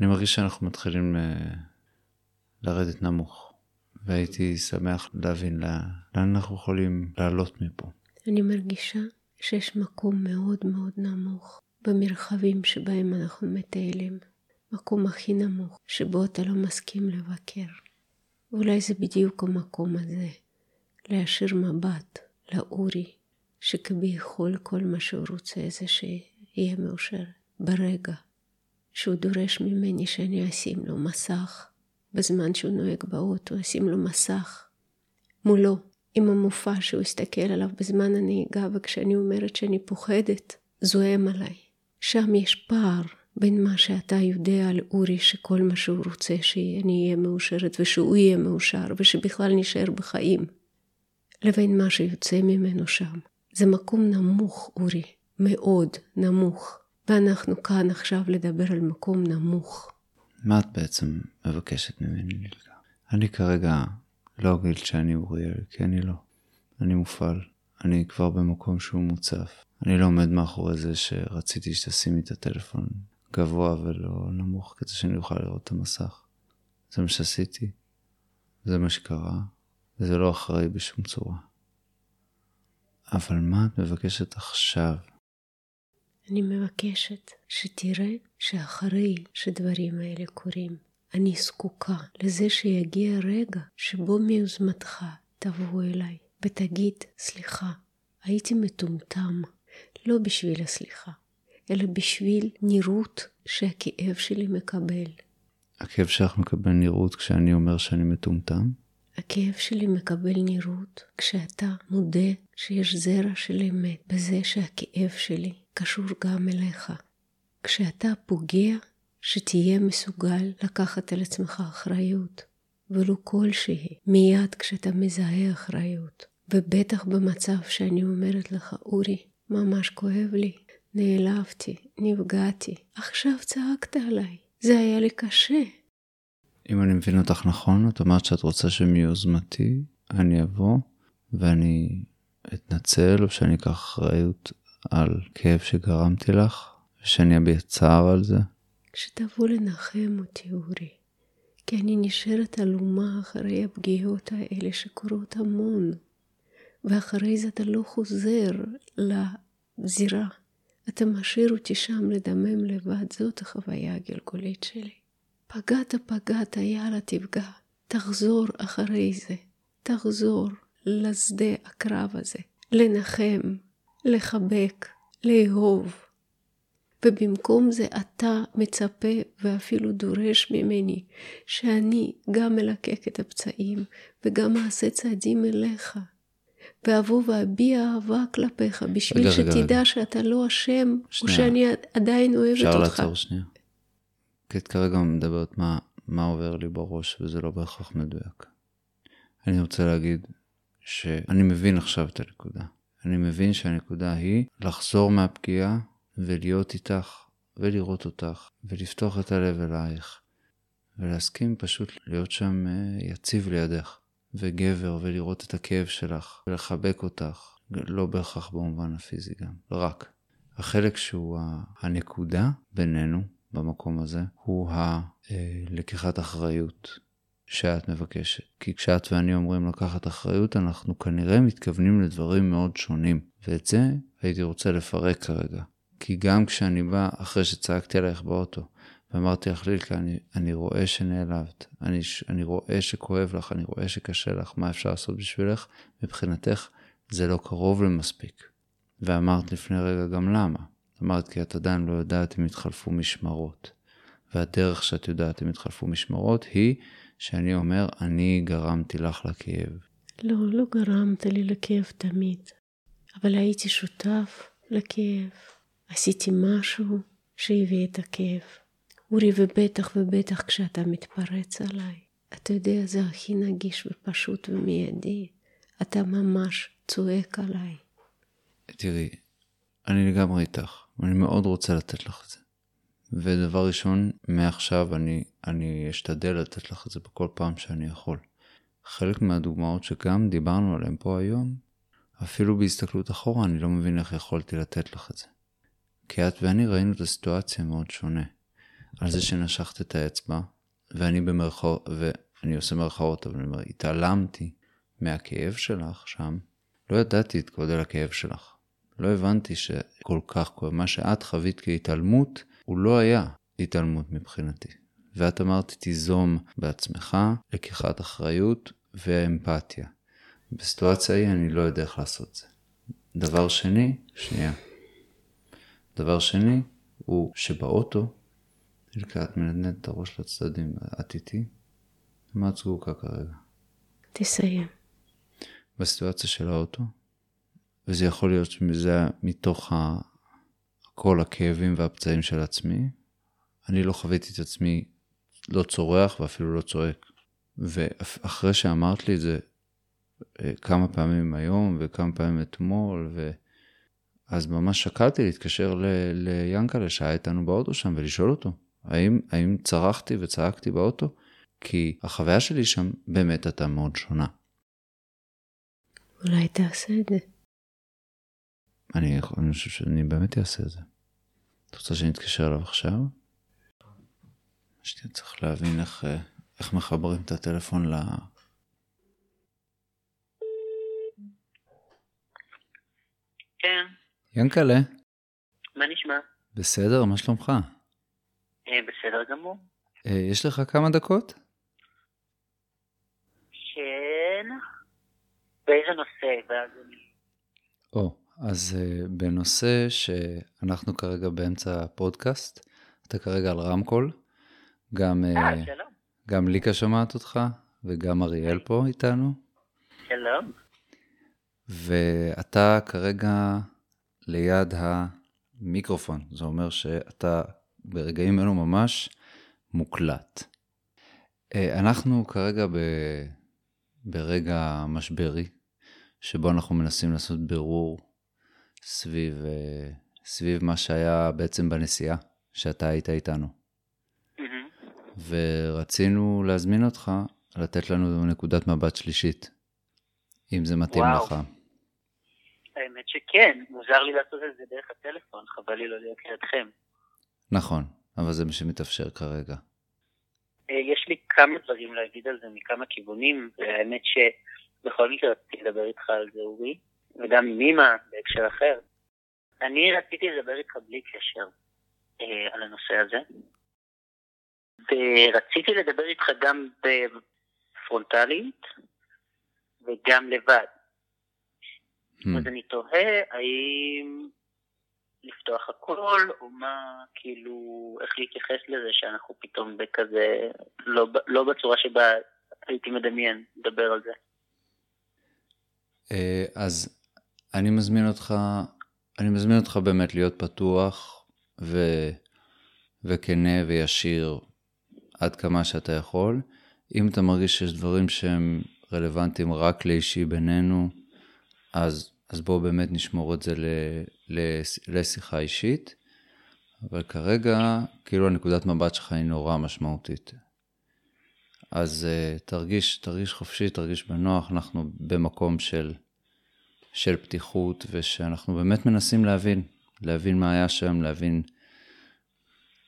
אני מרגיש שאנחנו מתחילים uh, לרדת נמוך, והייתי שמח להבין לאן אנחנו יכולים לעלות מפה. אני מרגישה שיש מקום מאוד מאוד נמוך במרחבים שבהם אנחנו מטיילים. מקום הכי נמוך, שבו אתה לא מסכים לבקר. ואולי זה בדיוק המקום הזה, להשאיר מבט לאורי, שכביכול כל מה שהוא רוצה זה שיהיה מאושר ברגע שהוא דורש ממני שאני אשים לו מסך, בזמן שהוא נוהג באוטו, אשים לו מסך מולו, עם המופע שהוא הסתכל עליו בזמן הנהיגה, וכשאני אומרת שאני פוחדת, זועם עליי. שם יש פער בין מה שאתה יודע על אורי, שכל מה שהוא רוצה שאני אהיה מאושרת ושהוא יהיה מאושר ושבכלל נשאר בחיים, לבין מה שיוצא ממנו שם. זה מקום נמוך, אורי, מאוד נמוך. ואנחנו כאן עכשיו לדבר על מקום נמוך. מה את בעצם מבקשת ממני, לילקה? אני כרגע לא אגיד שאני אוריאל, כי אני לא. אני מופעל. אני כבר במקום שהוא מוצף. אני לא עומד מאחורי זה שרציתי שתשימי את הטלפון גבוה ולא נמוך, כדי שאני אוכל לראות את המסך. זה מה שעשיתי, זה מה שקרה, וזה לא אחראי בשום צורה. אבל מה את מבקשת עכשיו? אני מבקשת שתראה שאחרי שדברים האלה קורים, אני זקוקה לזה שיגיע רגע שבו מיוזמתך תבוא אליי ותגיד, סליחה, הייתי מטומטם, לא בשביל הסליחה, אלא בשביל נראות שהכאב שלי מקבל. הכאב שלך מקבל נראות כשאני אומר שאני מטומטם? הכאב שלי מקבל נראות כשאתה מודה שיש זרע של אמת בזה שהכאב שלי קשור גם אליך. כשאתה פוגע, שתהיה מסוגל לקחת על עצמך אחריות, ולו כלשהי, מיד כשאתה מזהה אחריות. ובטח במצב שאני אומרת לך, אורי, ממש כואב לי, נעלבתי, נפגעתי, עכשיו צעקת עליי, זה היה לי קשה. אם אני מבין אותך נכון, את אומרת שאת רוצה שמיוזמתי אני אבוא ואני אתנצל או שאני אקח אחריות על כאב שגרמתי לך, ושאני אביע צער על זה? כשתבוא לנחם אותי, אורי, כי אני נשארת עלומה אחרי הפגיעות האלה שקורות המון, ואחרי זה אתה לא חוזר לזירה. אתה משאיר אותי שם לדמם לבד, זאת החוויה הגלגולית שלי. פגעת, פגעת, יאללה תפגע. תחזור אחרי זה. תחזור לשדה הקרב הזה. לנחם, לחבק, לאהוב. ובמקום זה אתה מצפה ואפילו דורש ממני שאני גם אלקק את הפצעים וגם אעשה צעדים אליך. ואבוא ואביע אהבה כלפיך בשביל רגע, שתדע רגע. שאתה לא אשם, או שאני עדיין אוהבת אפשר אותך. אפשר לעצור שנייה. כי את כרגע מדברת מה, מה עובר לי בראש, וזה לא בהכרח מדויק. אני רוצה להגיד שאני מבין עכשיו את הנקודה. אני מבין שהנקודה היא לחזור מהפגיעה ולהיות איתך ולראות אותך ולפתוח את הלב אלייך ולהסכים פשוט להיות שם אה, יציב לידך וגבר ולראות את הכאב שלך ולחבק אותך, לא בהכרח במובן הפיזי גם, רק. החלק שהוא הנקודה בינינו במקום הזה הוא הלקיחת אה, אחריות. שאת מבקשת. כי כשאת ואני אומרים לקחת אחריות, אנחנו כנראה מתכוונים לדברים מאוד שונים. ואת זה הייתי רוצה לפרק כרגע. כי גם כשאני בא, אחרי שצעקתי עלייך באוטו, ואמרתי לך, לילקה, אני, אני רואה שנעלבת, אני, אני רואה שכואב לך, אני רואה שקשה לך, מה אפשר לעשות בשבילך? מבחינתך, זה לא קרוב למספיק. ואמרת לפני רגע גם למה. אמרת כי את עדיין לא יודעת אם יתחלפו משמרות. והדרך שאת יודעת אם יתחלפו משמרות היא שאני אומר, אני גרמתי לך לכאב. לא, לא גרמת לי לכאב תמיד, אבל הייתי שותף לכאב. עשיתי משהו שהביא את הכאב. אורי, ובטח ובטח כשאתה מתפרץ עליי, אתה יודע, זה הכי נגיש ופשוט ומיידי. אתה ממש צועק עליי. תראי, אני לגמרי איתך, ואני מאוד רוצה לתת לך את זה. ודבר ראשון, מעכשיו אני, אני אשתדל לתת לך את זה בכל פעם שאני יכול. חלק מהדוגמאות שגם דיברנו עליהן פה היום, אפילו בהסתכלות אחורה אני לא מבין איך יכולתי לתת לך את זה. כי את ואני ראינו את הסיטואציה מאוד שונה. על זה שנשכת את האצבע, ואני במרכאות, ואני עושה מרכאות, אבל אני אומר, התעלמתי מהכאב שלך שם, לא ידעתי את גודל הכאב שלך. לא הבנתי שכל כך כואב. מה שאת חווית כהתעלמות, הוא לא היה התעלמות מבחינתי. ואת אמרת, תיזום בעצמך, לקיחת אחריות ואמפתיה. בסיטואציה ההיא אני לא יודע איך לעשות את זה. דבר שני, שנייה. דבר שני, הוא שבאוטו, את מנדנדת את הראש לצדדים, את איתי? מה את זקוקה כרגע? תסיים. בסיטואציה של האוטו, וזה יכול להיות שזה מתוך כל הכאבים והפצעים של עצמי. אני לא חוויתי את עצמי לא צורח ואפילו לא צועק. ואחרי שאמרת לי את זה, אה, כמה פעמים היום וכמה פעמים אתמול, ו... אז ממש שקלתי להתקשר ל- ליאנקלה שהיה איתנו באוטו שם ולשאול אותו, האם, האם צרחתי וצעקתי באוטו? כי החוויה שלי שם באמת הייתה מאוד שונה. אולי תעשה את זה. אני, אני חושב שאני באמת אעשה את זה. את רוצה שאני אתקשר אליו עכשיו? שנייה צריך להבין איך, אה, איך מחברים את הטלפון ל... כן, ינקלה, מה נשמע? בסדר, מה שלומך? אה, בסדר גמור. אה, יש לך כמה דקות? כן. באיזה נושא? ואז אני... או, אז uh, בנושא שאנחנו כרגע באמצע הפודקאסט, אתה כרגע על רמקול, גם, uh, אה, שלום. גם ליקה שומעת אותך, וגם אריאל פה איתנו, שלום. ואתה כרגע ליד המיקרופון, זה אומר שאתה ברגעים אלו ממש מוקלט. אה, אנחנו כרגע ב... ברגע משברי, שבו אנחנו מנסים לעשות בירור סביב, אה, סביב מה שהיה בעצם בנסיעה, שאתה היית איתנו. ורצינו להזמין אותך לתת לנו נקודת מבט שלישית, אם זה מתאים וואו. לך. האמת שכן, מוזר לי לעשות את זה דרך הטלפון, חבל לי לא להיות לידכם. נכון, אבל זה מה שמתאפשר כרגע. אה, יש לי כמה דברים להגיד על זה מכמה כיוונים, והאמת שבכל מקרה רציתי לדבר איתך על זה, אורי, וגם עם אמא בהקשר אחר. אני רציתי לדבר איתך בלי קשר אה, על הנושא הזה, ורציתי לדבר איתך גם בפרונטלית וגם לבד. Hmm. אז אני תוהה האם לפתוח הכל, או מה, כאילו, איך להתייחס לזה שאנחנו פתאום בכזה, לא, לא בצורה שבה הייתי מדמיין לדבר על זה. אה, אז אני מזמין אותך, אני מזמין אותך באמת להיות פתוח ו, וכנה וישיר עד כמה שאתה יכול. אם אתה מרגיש שיש דברים שהם רלוונטיים רק לאישי בינינו, אז, אז בואו באמת נשמור את זה ל, ל, לשיחה אישית. אבל כרגע, כאילו הנקודת מבט שלך היא נורא משמעותית. אז uh, תרגיש, תרגיש חופשי, תרגיש בנוח, אנחנו במקום של, של פתיחות, ושאנחנו באמת מנסים להבין, להבין מה היה שם, להבין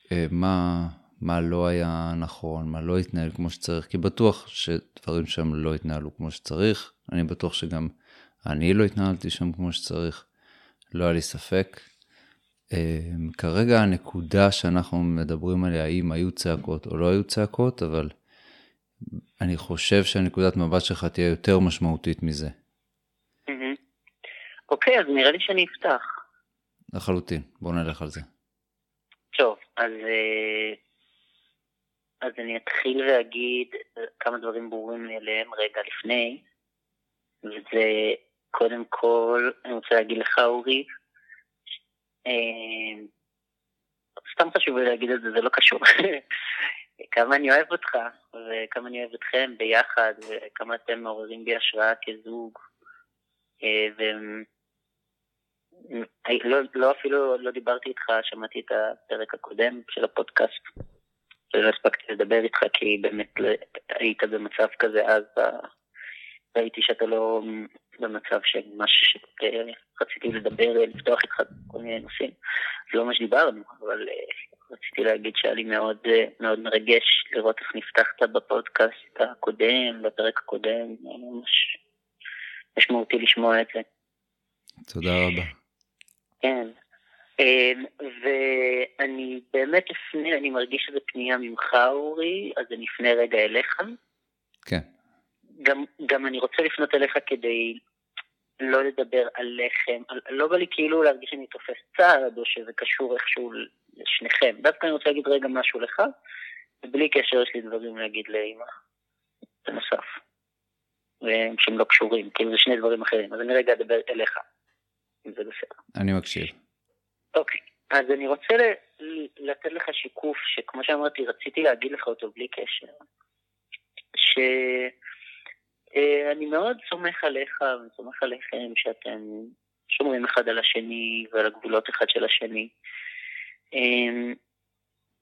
uh, מה, מה לא היה נכון, מה לא התנהל כמו שצריך, כי בטוח שדברים שם לא התנהלו כמו שצריך, אני בטוח שגם אני לא התנהלתי שם כמו שצריך, לא היה לי ספק. Uh, כרגע הנקודה שאנחנו מדברים עליה, האם היו צעקות או לא היו צעקות, אבל אני חושב שהנקודת מבט שלך תהיה יותר משמעותית מזה. אוקיי, אז נראה לי שאני אפתח. לחלוטין. בוא נלך על זה. טוב, אז, אה, אז אני אתחיל ואגיד כמה דברים ברורים לי עליהם רגע לפני, וזה קודם כל, אני רוצה להגיד לך אורי, אה, סתם חשוב לי להגיד את זה, זה לא קשור. כמה אני אוהב אותך, וכמה אני אוהב אתכם ביחד, וכמה אתם מעוררים בי השראה כזוג. אה, ו... לא, לא אפילו לא דיברתי איתך, שמעתי את הפרק הקודם של הפודקאסט, ולא הספקתי לדבר איתך כי באמת לא- היית במצב כזה אז, ראיתי שאתה לא במצב שממש אה, רציתי לדבר, אה, לפתוח איתך כל מיני נושאים. זה לא מה שדיברנו, אבל אה, רציתי להגיד שהיה לי מאוד, אה, מאוד מרגש לראות איך נפתחת בפודקאסט הקודם, בפרק הקודם, היה ממש משמעותי לשמוע את זה. תודה רבה. כן. אמ, ואני באמת אפנה, אני מרגיש שזו פנייה ממך אורי, אז אני אפנה רגע אליך. כן. גם, גם אני רוצה לפנות אליך כדי לא לדבר עליכם, על- לא בא לי כאילו להרגיש שאני תופס צעד, או שזה קשור איכשהו לשניכם. דווקא אני רוצה להגיד רגע משהו לך, ובלי קשר יש לי דברים להגיד לאמא. בנוסף. ו- שהם לא קשורים, כאילו זה שני דברים אחרים. אז אני רגע אדבר אליך, אם זה בסדר. אני מקשיב. אוקיי, אז אני רוצה לתת לך שיקוף, שכמו שאמרתי, רציתי להגיד לך אותו בלי קשר, אה, אני מאוד סומך עליך ואני סומך עליכם שאתם שומרים אחד על השני ועל הגבולות אחד של השני. אה,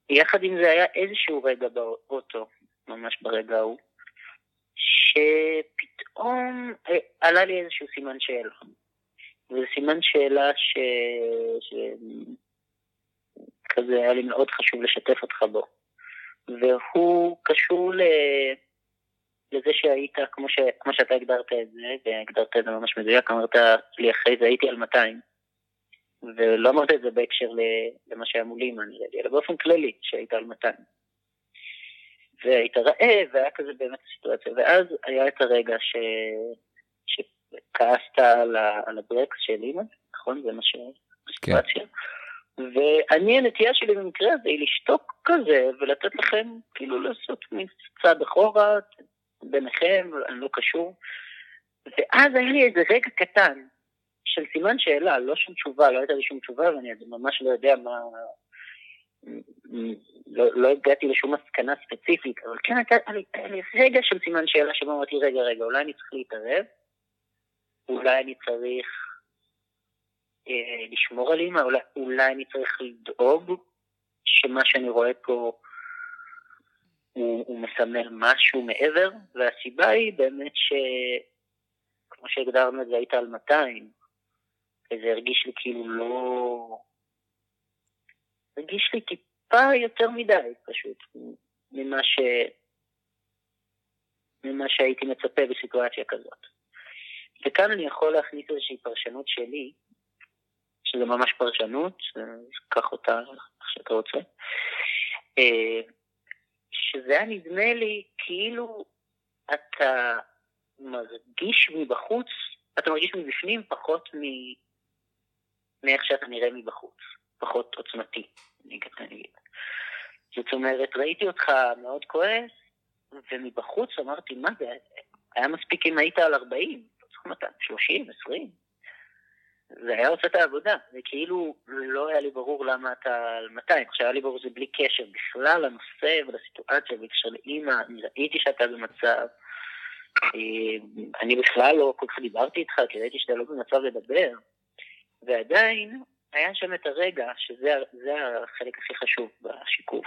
יחד עם זה היה איזשהו רגע באוטו, ממש ברגע ההוא, שפתאום אה, עלה לי איזשהו סימן שאלה. וזה סימן שאלה ש... ש... כזה היה לי מאוד חשוב לשתף אותך בו. והוא קשור ל... לזה שהיית, כמו, ש... כמו שאתה הגדרת את זה, והגדרת את זה ממש מדויק, אמרת לי אחרי זה הייתי על 200. ולא אמרת את זה בהקשר למה שהיה מולי, נראה לי, אלא באופן כללי, שהיית על 200. והיית רעב, והיה כזה באמת סיטואציה. ואז היה את הרגע ש... שכעסת על, ה... על הברקס של אימא, נכון? זה מה ש... כן. ואני, הנטייה שלי במקרה הזה היא לשתוק כזה ולתת לכם כאילו לעשות מין צעד אחורה ביניכם, אני לא קשור. ואז היה לי איזה רגע קטן של סימן שאלה, לא שום תשובה, לא הייתה לי שום תשובה ואני ממש לא יודע מה... לא, לא הגעתי לשום מסקנה ספציפית, אבל כן היה לי רגע של סימן שאלה שבו אמרתי, רגע, רגע, אולי אני צריך להתערב, אולי אני צריך אה, לשמור על אימא, אולי, אולי אני צריך לדאוג שמה שאני רואה פה הוא, הוא מסמל משהו מעבר, והסיבה היא באמת שכמו שהגדרנו את זה היית על 200, וזה הרגיש לי כאילו לא... הרגיש לי טיפה יותר מדי פשוט ממה, ש... ממה שהייתי מצפה בסיטואציה כזאת. וכאן אני יכול להכניס איזושהי פרשנות שלי, שזה ממש פרשנות, קח אותה איך שאתה רוצה, אה, שזה היה נדמה לי כאילו אתה מרגיש מבחוץ, אתה מרגיש מבפנים פחות מ... מאיך שאתה נראה מבחוץ, פחות עוצמתי, אני אגיד. זאת אומרת, ראיתי אותך מאוד כועס, ומבחוץ אמרתי, מה זה, היה מספיק אם היית על 40, צריך 30, 20, זה היה עושה את העבודה, וכאילו לא היה לי ברור למה אתה על 200, עכשיו היה לי ברור שזה בלי קשר בכלל לנושא ולסיטואציה, בקשר לאימא, ראיתי שאתה במצב, אה, אני בכלל לא כל כך דיברתי איתך, כי ראיתי שאתה לא במצב לדבר, ועדיין היה שם את הרגע, שזה החלק הכי חשוב בשיקוף,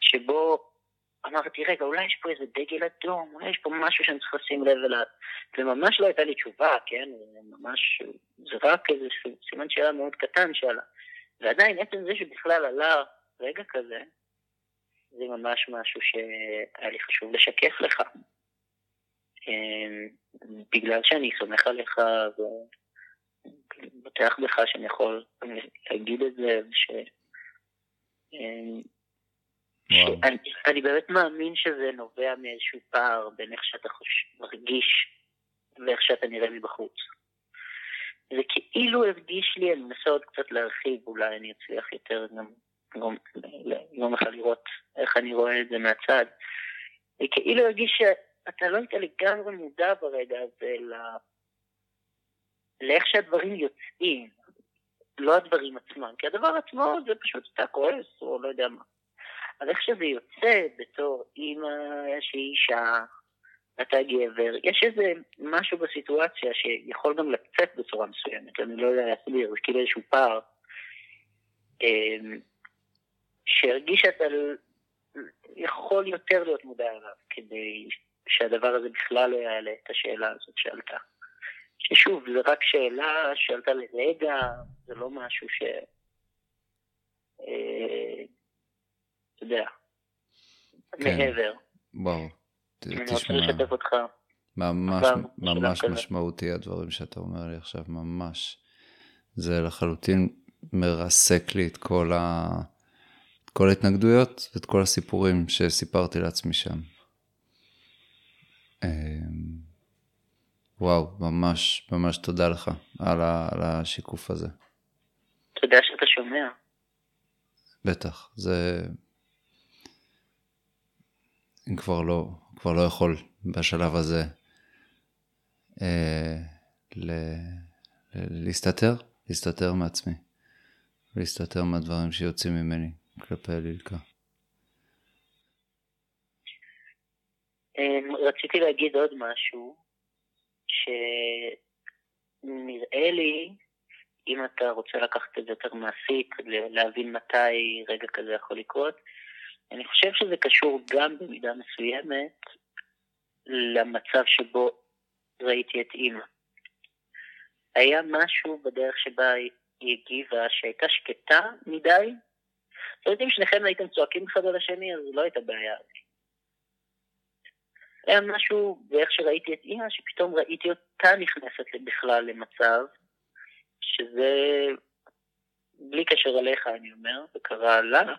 שבו אמרתי, רגע, אולי יש פה איזה דגל אדום, אולי יש פה משהו שאני צריך לשים לב אליו. וממש לא הייתה לי תשובה, כן? ממש, זה רק איזה סימן שאלה מאוד קטן שעלה. ועדיין, עצם זה שבכלל עלה רגע כזה, זה ממש משהו שהיה לי חשוב לשקף לך. אמ, בגלל שאני סומך עליך ובטח בך שאני יכול להגיד את זה, וש... אני, באמת מאמין שזה נובע מאיזשהו פער בין איך שאתה מרגיש ואיך שאתה נראה מבחוץ. זה כאילו הרגיש לי, אני מנסה עוד קצת להרחיב, אולי אני אצליח יותר גם יום אחד לראות איך אני רואה את זה מהצד. זה כאילו הרגיש שאתה לא היית לגמרי מודע ברגע הזה ל... לאיך שהדברים יוצאים, לא הדברים עצמם, כי הדבר עצמו זה פשוט אתה כועס או לא יודע מה. אבל איך שזה יוצא בתור אימא שהיא אישה, אתה גבר, יש איזה משהו בסיטואציה שיכול גם לצאת בצורה מסוימת, אני לא יודע להסביר, זה כאילו איזשהו פער, אמ, שהרגיש שאתה יכול יותר להיות מודע אליו, כדי שהדבר הזה בכלל לא יעלה את השאלה הזאת שעלתה. ששוב, זו רק שאלה שעלתה לרגע, זה לא משהו ש... אתה יודע, כן. מעבר. וואו, תשמע. אני רוצה לשתף אותך. ממש, ממש משמעותי הדברים שאתה אומר לי עכשיו, ממש. זה לחלוטין מרסק לי את כל, ה... את כל ההתנגדויות ואת כל הסיפורים שסיפרתי לעצמי שם. אמ, וואו, ממש, ממש תודה לך על, ה... על השיקוף הזה. תודה שאתה שומע. בטח, זה כבר לא, כבר לא יכול בשלב הזה אה, ל, ל, להסתתר, להסתתר מעצמי, להסתתר מהדברים שיוצאים ממני כלפי לילקה. אמ, רציתי להגיד עוד משהו, שנראה לי, אם אתה רוצה לקחת את זה יותר מעשית, להבין מתי רגע כזה יכול לקרות, אני חושב שזה קשור גם במידה מסוימת למצב שבו ראיתי את אימא. היה משהו בדרך שבה היא הגיבה שהייתה שקטה מדי. זאת אומרת, אם שניכם הייתם צועקים אחד על השני, אז לא הייתה בעיה. היה משהו באיך שראיתי את אימא, שפתאום ראיתי אותה נכנסת בכלל למצב, שזה, בלי קשר אליך אני אומר, זה קרה לה,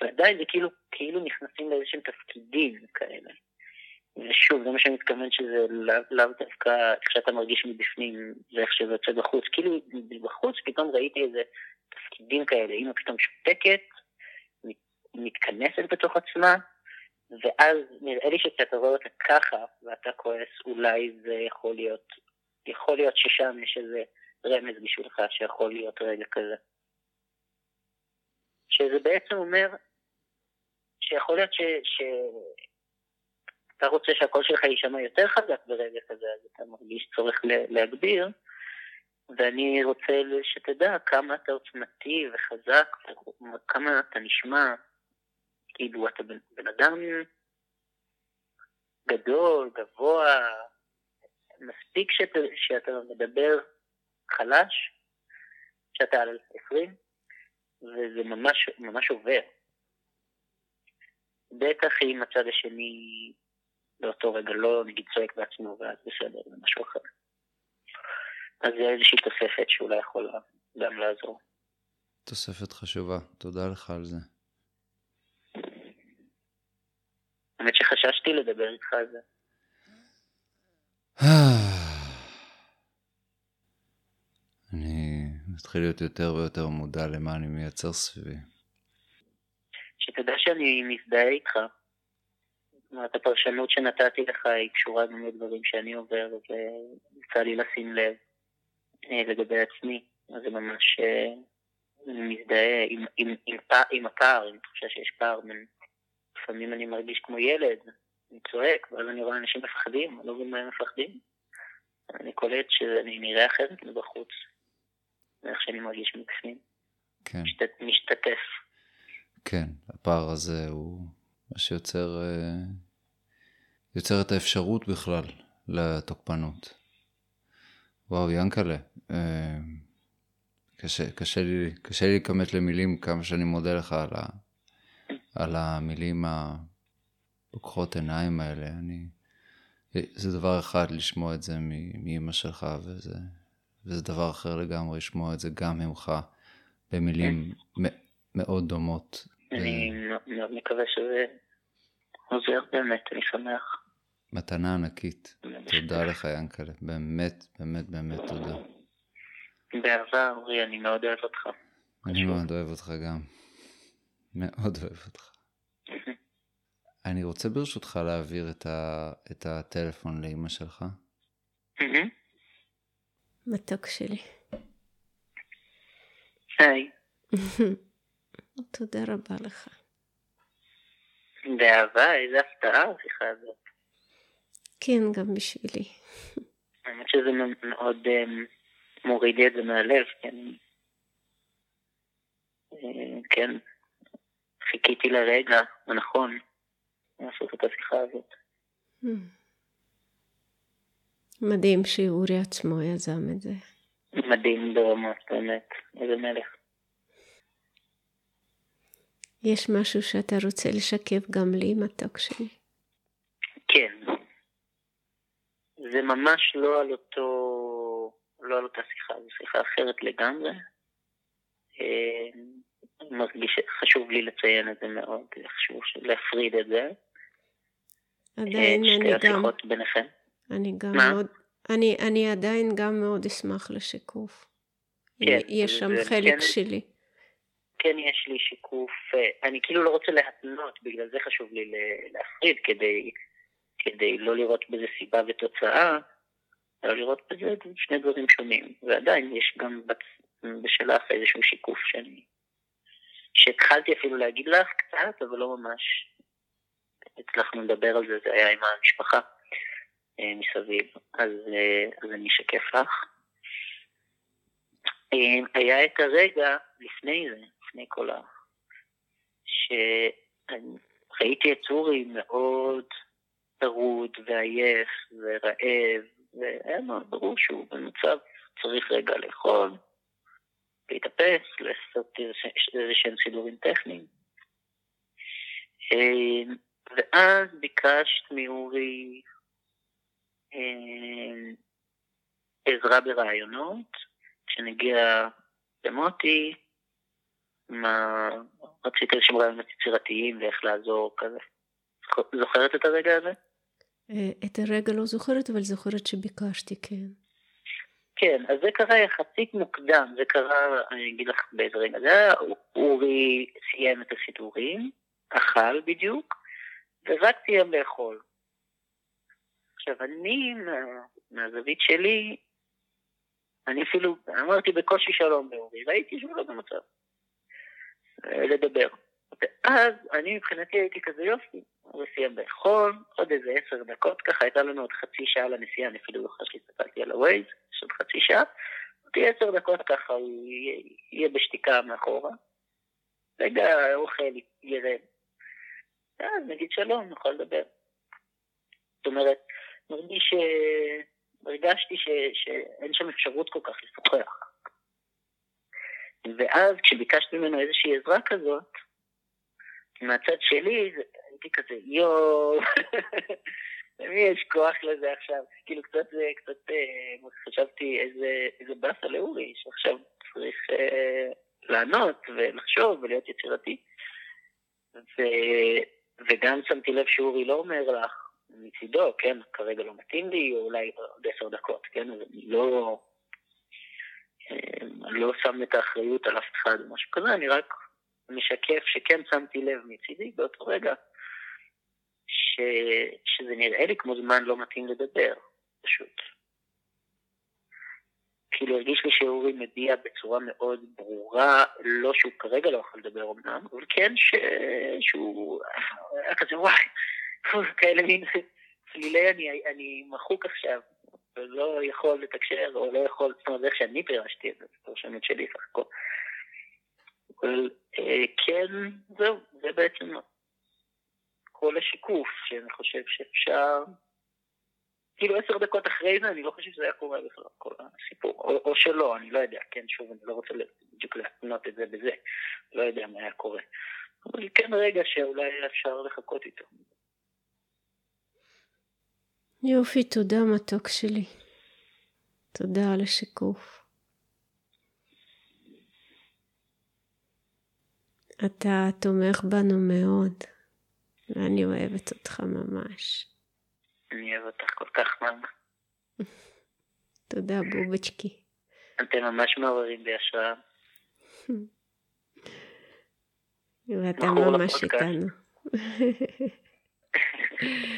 ועדיין זה כאילו, כאילו נכנסים לאיזשהם תפקידים כאלה. ושוב, זה מה שאני מתכוון שזה לאו לא דווקא איך שאתה מרגיש מבפנים ואיך שזה יוצא בחוץ. כאילו בחוץ פתאום ראיתי איזה תפקידים כאלה, אמא פתאום שותקת, מתכנסת בתוך עצמה, ואז נראה לי שכשאתה רואה אותה ככה ואתה כועס, אולי זה יכול להיות, יכול להיות ששם יש איזה רמז בשבילך שיכול להיות רגע כזה. שזה בעצם אומר שיכול להיות ש... ש... רוצה שהקול שלך יישמע יותר חזק ברגע כזה, אז אתה מרגיש צורך להגביר, ואני רוצה שתדע כמה אתה עוצמתי וחזק, כמה אתה נשמע, כאילו אתה בן, בן אדם גדול, גבוה, מספיק שאתה, שאתה מדבר חלש, שאתה על 20, וזה ממש, ממש עובר. בטח אם הצד השני באותו רגע לא נגיד צועק בעצמו ואז בסדר, זה משהו אחר. אז זה איזושהי תוספת שאולי יכולה גם לעזור. תוספת חשובה, תודה לך על זה. האמת שחששתי לדבר איתך על זה. אני מתחיל להיות יותר ויותר מודע למה אני מייצר סביבי. שתדע שאני מזדהה איתך. אומרת, הפרשנות שנתתי לך היא קשורה גם לדברים שאני עובר, ויצא לי לשים לב אה, לגבי עצמי. זה ממש אה, מזדהה עם, עם, עם, עם הפער, עם תחושה שיש פער בין... לפעמים אני מרגיש כמו ילד, אני צועק, ואז אני רואה אנשים מפחדים, אני לא מבין מה הם מפחדים. אני קולט שאני נראה אחרת מבחוץ, מאיך שאני מרגיש מבפנים. כן. משת, משתתף. כן, הפער הזה הוא מה שיוצר אה, יוצר את האפשרות בכלל לתוקפנות. וואו, ינקלה, אה, קשה, קשה, לי, קשה לי לכמת למילים כמה שאני מודה לך על, ה, על המילים הפוקחות עיניים האלה. אני, זה דבר אחד לשמוע את זה מאימא שלך, וזה, וזה דבר אחר לגמרי לשמוע את זה גם ממך במילים מאוד דומות. אני מאוד מקווה שזה עוזר באמת, אני שמח. מתנה ענקית. תודה לך, ינקלה. באמת, באמת, באמת תודה. באהבה, אורי, אני מאוד אוהב אותך. אני מאוד אוהב אותך גם. מאוד אוהב אותך. אני רוצה ברשותך להעביר את, ה... את הטלפון לאימא שלך. מתוק שלי. היי. תודה רבה לך. באהבה, איזה הפתעה השיחה הזאת. כן, גם בשבילי. האמת שזה מאוד אמ, מוריד לי את זה מהלב, כן. אה, כן, חיכיתי לרגע הנכון לעשות את השיחה הזאת. מדהים שאורי עצמו יזם את זה. מדהים ברמות, באמת, איזה מלך. יש משהו שאתה רוצה לשקף גם לי, מתוק שלי? כן. זה ממש לא על אותו, לא על אותה שיחה, זו שיחה אחרת לגמרי. אה, מרגיש, חשוב לי לציין את זה מאוד, חשוב להפריד את זה. עדיין אה, אני גם... שתי השיחות ביניכם. אני גם מה? מאוד... אני, אני עדיין גם מאוד אשמח לשיקוף. כן, יש שם חלק כן, שלי. כן יש לי שיקוף, אה, אני כאילו לא רוצה להתנות, בגלל זה חשוב לי להפריד, כדי כדי לא לראות בזה סיבה ותוצאה, אלא לראות בזה שני דברים שונים. ועדיין יש גם בשלך איזשהו שיקוף שאני... שהתחלתי אפילו להגיד לך קצת, אבל לא ממש הצלחנו לדבר על זה, זה היה עם המשפחה. אה, מסביב, אז, אה, אז אני אשקף לך. אה, היה את הרגע לפני זה, לפני כל ה... שראיתי את צורי מאוד טרוד ועייף ורעב, והיה מאוד ברור שהוא במצב צריך רגע לאכול, להתאפס, לעשות איזה שהם סידורים טכניים. ואז ביקשת מאורי עזרה ברעיונות, כשנגיע למוטי, מה... רציתי איזשהם רעיונות יצירתיים ואיך לעזור כזה. זוכרת את הרגע הזה? אה, את הרגע לא זוכרת, אבל זוכרת שביקשתי, כן. כן, אז זה קרה יחסית מוקדם, זה קרה, אני אגיד לך באיזה רגע זה היה, אורי סיים את הסידורים, אכל בדיוק, ורק סיים לאכול. עכשיו, אני, מה, מהזווית שלי, אני אפילו, אמרתי בקושי שלום לאורי, ראיתי שהוא לא במצב אה, לדבר. ואז אני מבחינתי הייתי כזה יופי, הוא סיים לאכול, עוד איזה עשר דקות ככה, הייתה לנו עוד חצי שעה לנסיעה, אני אפילו זוכר שהסתכלתי על הווייז, יש עוד חצי שעה, אותי עשר דקות ככה, הוא יהיה, יהיה בשתיקה מאחורה. רגע, האוכל ירד. אז נגיד שלום, נוכל לדבר. זאת אומרת, מרגיש, הרגשתי ש... שאין שם אפשרות כל כך לשוחח. ואז כשביקשתי ממנו איזושהי עזרה כזאת, מהצד שלי הייתי כזה, יואו, למי יש כוח לזה עכשיו? כאילו קצת, קצת אה, חשבתי איזה, איזה באסה לאורי, שעכשיו צריך אה, לענות ולחשוב ולהיות יצירתי. ו, וגם שמתי לב שאורי לא אומר לך מצידו, כן, כרגע לא מתאים לי, או אולי עוד עשר דקות, כן, אז אני לא, אה, לא שם את האחריות על אף אחד או משהו כזה, אני רק משקף שכן שמתי לב מצידי באותו רגע, ש, שזה נראה לי כמו זמן לא מתאים לדבר, פשוט. כאילו הרגיש לי שאורי מביע בצורה מאוד ברורה, לא שהוא כרגע לא יכול לדבר אמנם, אבל כן ש... שהוא היה כזה וואי, כאלה מין צלילי אני, אני מחוק עכשיו, ולא יכול לתקשר, או לא יכול, זאת אומרת, איך שאני פירשתי את זה, זו פרשנות שלי סך הכל. אבל אה, כן, זהו, זה בעצם כל השיקוף, שאני חושב שאפשר... כאילו עשר דקות אחרי זה, אני לא חושב שזה היה קורה בכלל, כל הסיפור. או, או שלא, אני לא יודע, כן, שוב, אני לא רוצה בדיוק להתנות את זה בזה, לא יודע מה היה קורה. אבל כן רגע שאולי אפשר לחכות איתו. יופי, תודה מתוק שלי. תודה על השיקוף. אתה תומך בנו מאוד, ואני אוהבת אותך ממש. אני אוהב אותך כל כך, מאמה. תודה, בובצ'קי. אתם ממש מעוררים בי השראה. ואתה ממש איתנו.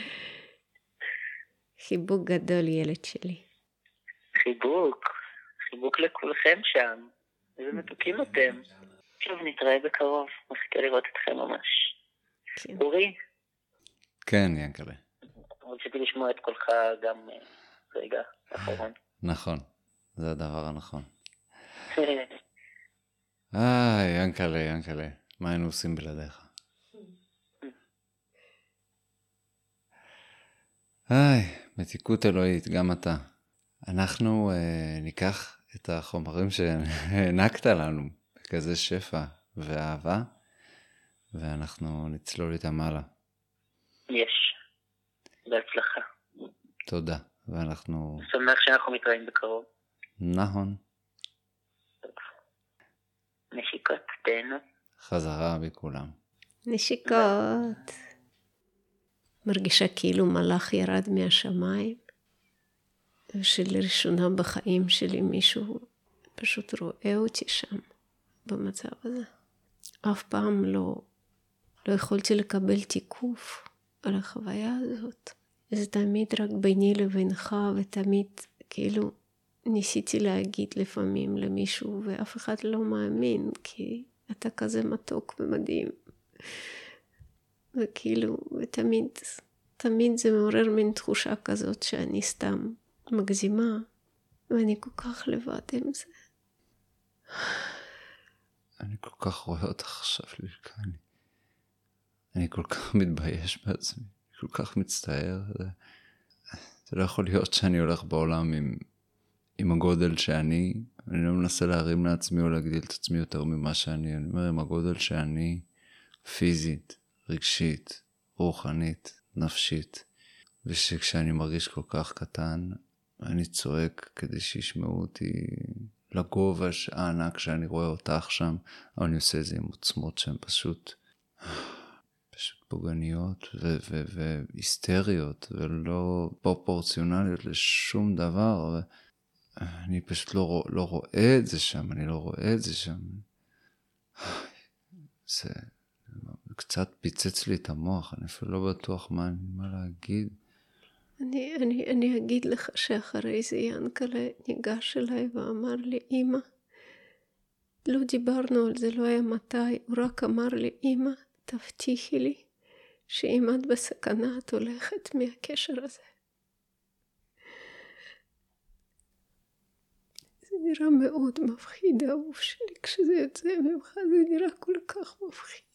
חיבוק גדול, ילד שלי. חיבוק, חיבוק לכולכם שם. איזה מתוקים אתם. שוב נתראה בקרוב, מחכה לראות אתכם ממש. כן. אורי? כן, ינקלה. רציתי לשמוע את קולך גם אה, רגע האחרון. נכון, זה הדבר הנכון. איי, ינקלה, ינקלה, מה היינו עושים בלעדיך? היי, מתיקות אלוהית, גם אתה. אנחנו אה, ניקח את החומרים שהענקת לנו, בכזה שפע ואהבה, ואנחנו נצלול איתם הלאה. יש. בהצלחה. תודה, ואנחנו... שמח שאנחנו מתראים בקרוב. נכון. נשיקות, תהנו. חזרה בכולם. נשיקות. מרגישה כאילו מלאך ירד מהשמיים, שלראשונה בחיים שלי מישהו פשוט רואה אותי שם, במצב הזה. אף פעם לא, לא יכולתי לקבל תיקוף על החוויה הזאת. זה תמיד רק ביני לבינך, ותמיד כאילו ניסיתי להגיד לפעמים למישהו, ואף אחד לא מאמין, כי אתה כזה מתוק ומדהים. וכאילו, ותמיד תמיד זה מעורר מין תחושה כזאת שאני סתם מגזימה, ואני כל כך לבד עם זה. אני כל כך רואה אותך עכשיו, לילקה. אני, אני כל כך מתבייש בעצמי, כל כך מצטער. זה, זה לא יכול להיות שאני הולך בעולם עם, עם הגודל שאני, אני לא מנסה להרים לעצמי או להגדיל את עצמי יותר ממה שאני, אני אומר עם הגודל שאני, פיזית, רגשית, רוחנית, נפשית, ושכשאני מרגיש כל כך קטן, אני צועק כדי שישמעו אותי לגובה הענק שאני רואה אותך שם, אבל אני עושה את זה עם עוצמות שהן פשוט, פשוט פוגעניות והיסטריות ולא פרופורציונליות לשום דבר. אני פשוט לא, לא רואה את זה שם, אני לא רואה את זה שם. זה קצת פיצץ לי את המוח, אני אפילו לא בטוח מה, מה להגיד. אני, אני, אני אגיד לך שאחרי זה ינקלה ניגש אליי ואמר לי, אמא, לא דיברנו על זה, לא היה מתי, הוא רק אמר לי, אמא, תבטיחי לי שאם את בסכנה את הולכת מהקשר הזה. זה נראה מאוד מפחיד, האהוב שלי, כשזה יוצא ממך זה נראה כל כך מפחיד.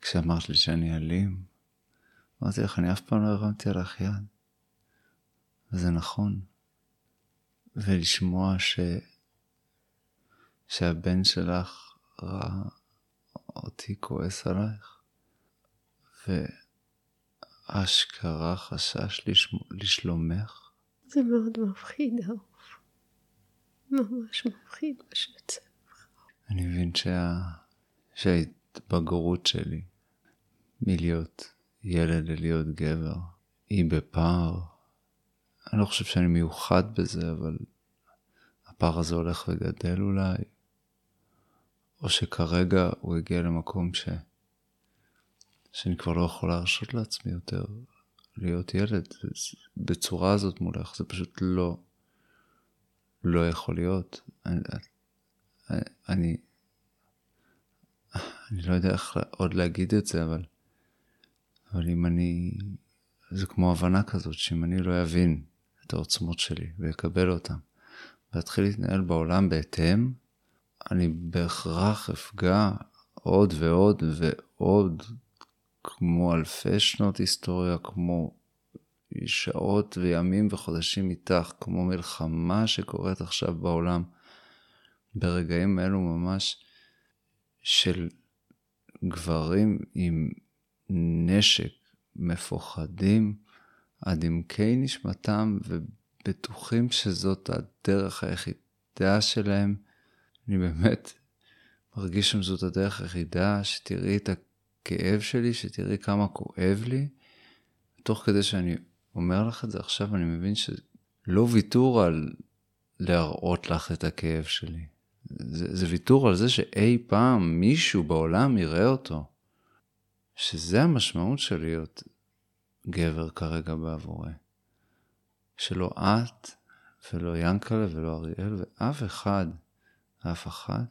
כשאמרת לי שאני אלים, אמרתי לך, אני אף פעם לא הרמתי עליך יד. וזה נכון. ולשמוע ש... שהבן שלך ראה אותי כועס עלייך, ואשכרה חשש לשמ... לשלומך. זה מאוד מפחיד, אהוב. ממש מפחיד מה שיוצא ממך. אני מבין שה... שההתבגרות שלי מלהיות ילד ללהיות גבר היא בפער. אני לא חושב שאני מיוחד בזה, אבל הפער הזה הולך וגדל אולי, או שכרגע הוא הגיע למקום ש... שאני כבר לא יכול להרשות לעצמי יותר להיות ילד בצורה הזאת מולך, זה פשוט לא, לא יכול להיות. אני, אני, אני לא יודע איך עוד להגיד את זה, אבל, אבל אם אני, זה כמו הבנה כזאת, שאם אני לא אבין את העוצמות שלי ואקבל אותן, ואתחיל להתנהל בעולם בהתאם, אני בהכרח אפגע עוד ועוד ועוד, כמו אלפי שנות היסטוריה, כמו שעות וימים וחודשים איתך, כמו מלחמה שקורית עכשיו בעולם, ברגעים אלו ממש של גברים עם נשק מפוחדים עד עמקי נשמתם ובטוחים שזאת הדרך היחידה שלהם. אני באמת מרגיש שם זאת הדרך היחידה, שתראי את הכאב שלי, שתראי כמה כואב לי. תוך כדי שאני אומר לך את זה עכשיו, אני מבין שלא ויתור על להראות לך את הכאב שלי. זה, זה ויתור על זה שאי פעם מישהו בעולם יראה אותו. שזה המשמעות של להיות גבר כרגע בעבורי. שלא את ולא ינקלה ולא אריאל ואף אחד, אף אחת,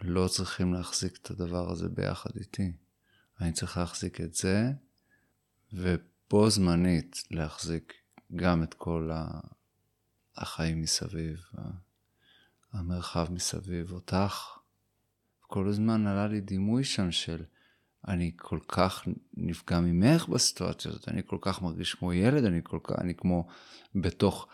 לא צריכים להחזיק את הדבר הזה ביחד איתי. אני צריך להחזיק את זה, ובו זמנית להחזיק גם את כל החיים מסביב, המרחב מסביב, אותך. כל הזמן עלה לי דימוי שם של אני כל כך נפגע ממך בסיטואציה הזאת, אני כל כך מרגיש כמו ילד, אני כל כך, אני כמו בתוך,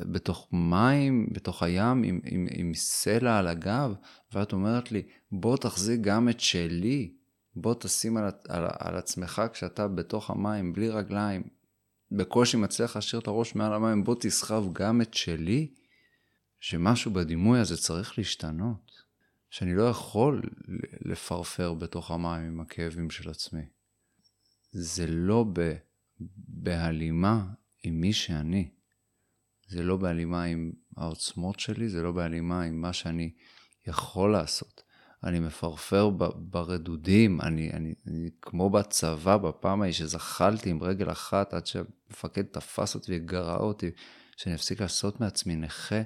בתוך מים, בתוך הים עם, עם, עם סלע על הגב, ואת אומרת לי, בוא תחזיק גם את שלי, בוא תשים על, על, על עצמך כשאתה בתוך המים, בלי רגליים, בקושי מצליח להשאיר את הראש מעל המים, בוא תסחב גם את שלי. שמשהו בדימוי הזה צריך להשתנות, שאני לא יכול לפרפר בתוך המים עם הכאבים של עצמי. זה לא ב, בהלימה עם מי שאני. זה לא בהלימה עם העוצמות שלי, זה לא בהלימה עם מה שאני יכול לעשות. אני מפרפר ברדודים, אני, אני, אני כמו בצבא, בפעם ההיא שזחלתי עם רגל אחת עד שהמפקד תפס אותי וגרע אותי, שאני אפסיק לעשות מעצמי נכה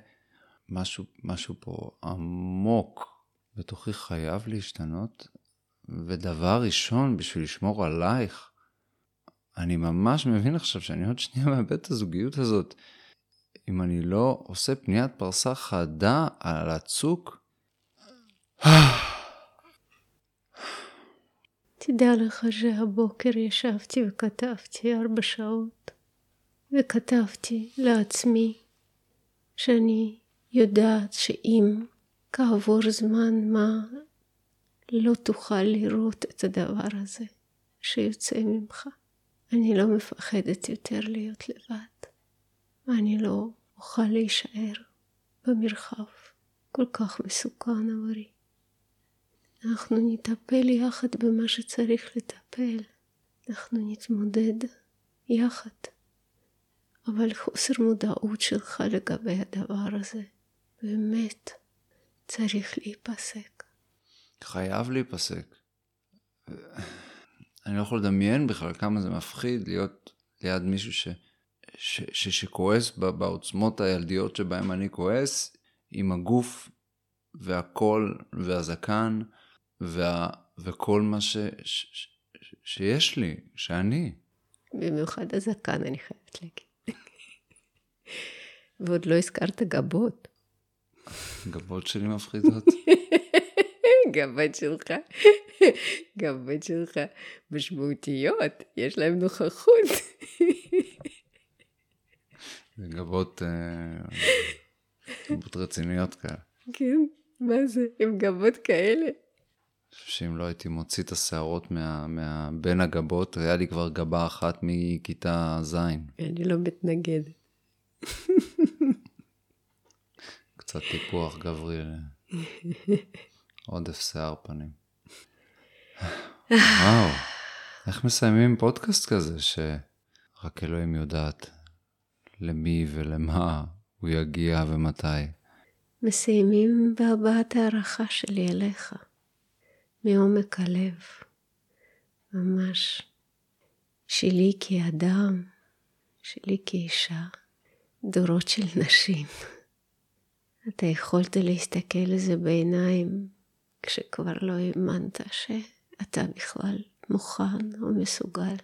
משהו, משהו פה עמוק בתוכי חייב להשתנות, ודבר ראשון, בשביל לשמור עלייך, אני ממש מבין עכשיו שאני עוד שנייה מאבד את הזוגיות הזאת. אם אני לא עושה פניית פרסה חדה על הצוק, תדע לך שהבוקר ישבתי וכתבתי ארבע שעות, וכתבתי לעצמי שאני יודעת שאם כעבור זמן מה לא תוכל לראות את הדבר הזה שיוצא ממך. אני לא מפחדת יותר להיות לבד, ואני לא אוכל להישאר במרחב כל כך מסוכן עבורי. אנחנו נטפל יחד במה שצריך לטפל, אנחנו נתמודד יחד. אבל חוסר מודעות שלך לגבי הדבר הזה באמת צריך להיפסק. חייב להיפסק. אני לא יכול לדמיין בכלל כמה זה מפחיד להיות ליד מישהו ש, ש, ש, שכועס בעוצמות הילדיות שבהם אני כועס, עם הגוף והקול והזקן וה, וכל מה ש, ש, ש, שיש לי, שאני. במיוחד הזקן, אני חייבת להגיד. ועוד לא הזכרת גבות. גבות שלי מפחידות. גבות שלך, גבות שלך משמעותיות, יש להם נוכחות. זה גבות, אה, גבות רציניות כאלה. כן, מה זה, עם גבות כאלה? שאם לא הייתי מוציא את השערות מה, מה, בין הגבות, היה לי כבר גבה אחת מכיתה ז'. אני לא מתנגדת. קצת טיפוח גברי, עודף שיער פנים. וואו, איך מסיימים פודקאסט כזה שרק אלוהים יודעת למי ולמה הוא יגיע ומתי? מסיימים בהבעת הערכה שלי אליך. מעומק הלב, ממש. שלי כאדם, שלי כאישה, דורות של נשים. אתה יכולת להסתכל לזה בעיניים כשכבר לא האמנת שאתה בכלל מוכן או מסוגל.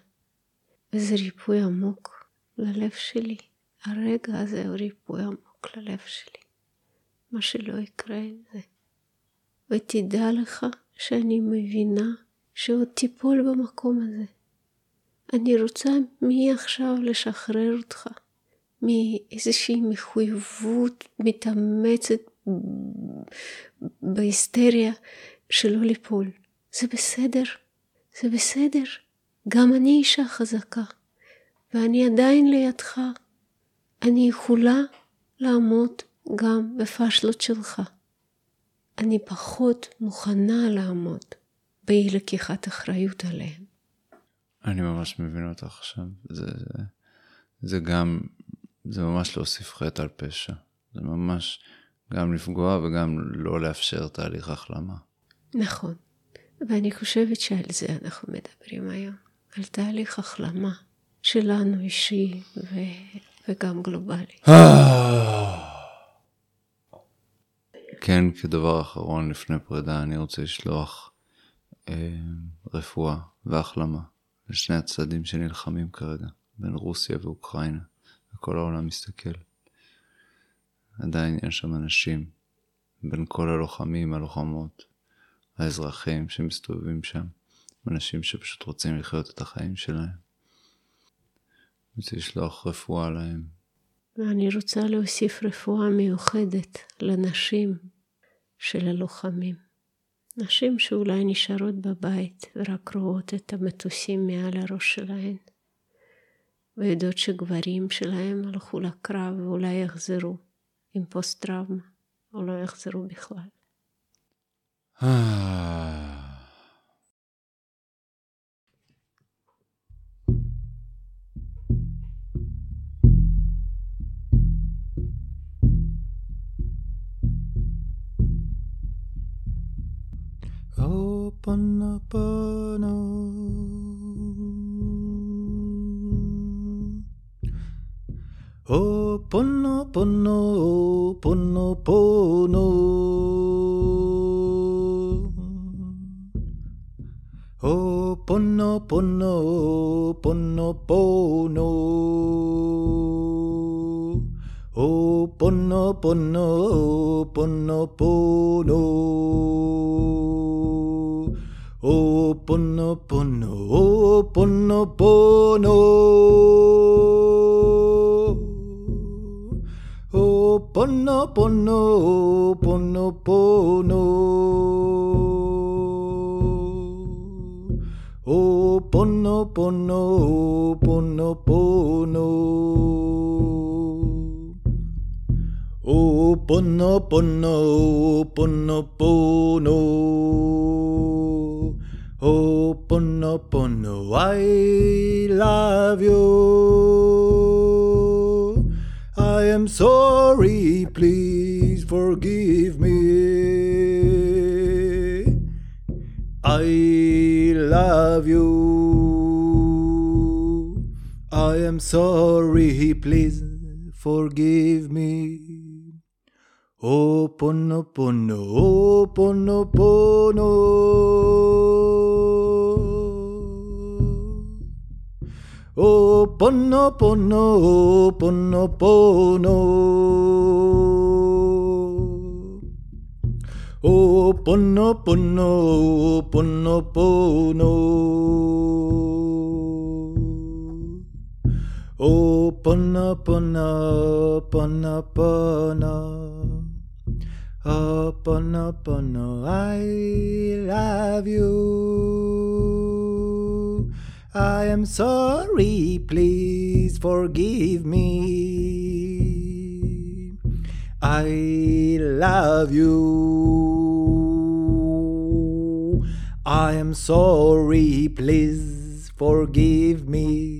וזה ריפוי עמוק ללב שלי. הרגע הזה הוא ריפוי עמוק ללב שלי. מה שלא יקרה עם זה. ותדע לך שאני מבינה שעוד תיפול במקום הזה. אני רוצה מעכשיו לשחרר אותך מאיזושהי מחויבות מתאמצת בהיסטריה שלא ליפול. זה בסדר, זה בסדר. גם אני אישה חזקה, ואני עדיין לידך. אני יכולה לעמוד גם בפשלות שלך. אני פחות מוכנה לעמוד באי לקיחת אחריות עליהם. אני ממש מבין אותך עכשיו. זה, זה, זה גם, זה ממש להוסיף חטא על פשע. זה ממש גם לפגוע וגם לא לאפשר תהליך החלמה. נכון. ואני חושבת שעל זה אנחנו מדברים היום. על תהליך החלמה שלנו אישי ו... וגם גלובלי. כן, כדבר אחרון לפני פרידה, אני רוצה לשלוח אה, רפואה והחלמה לשני הצדדים שנלחמים כרגע, בין רוסיה ואוקראינה, וכל העולם מסתכל. עדיין יש שם אנשים, בין כל הלוחמים, הלוחמות, האזרחים שמסתובבים שם, אנשים שפשוט רוצים לחיות את החיים שלהם. רוצה לשלוח רפואה להם. ואני רוצה להוסיף רפואה מיוחדת לנשים של הלוחמים. נשים שאולי נשארות בבית ורק רואות את המטוסים מעל הראש שלהן, ויודעות שגברים שלהם הלכו לקרב ואולי יחזרו עם פוסט טראומה, או לא יחזרו בכלל. Ho'oponopono. Ho'oponopono, Ho'oponopono. Pono, pono, pono. Oh, pono, pono, pono, pono. Pono, oh, pono, pono. Oh, pono, pono, pono, pono. Pono, pono, பொன்னு பொன்னு பொன்னு போனு ஓ பொன்னு பொன்னு பொன்னு போனு ஓ பொன்னு பொன்னு பொன்னு போனு ஓ பொன்னு பொன்னு I love you am sorry, please forgive me. I love you. I am sorry, please forgive me. Oh, pono, oh, pono, pono. Pono, pono, oh, pono, pono. Pono, pono. Oh, pono, pono, pono, pono. Oh, pono, pono, I love you. I am sorry, please forgive me. I love you. I am sorry, please forgive me.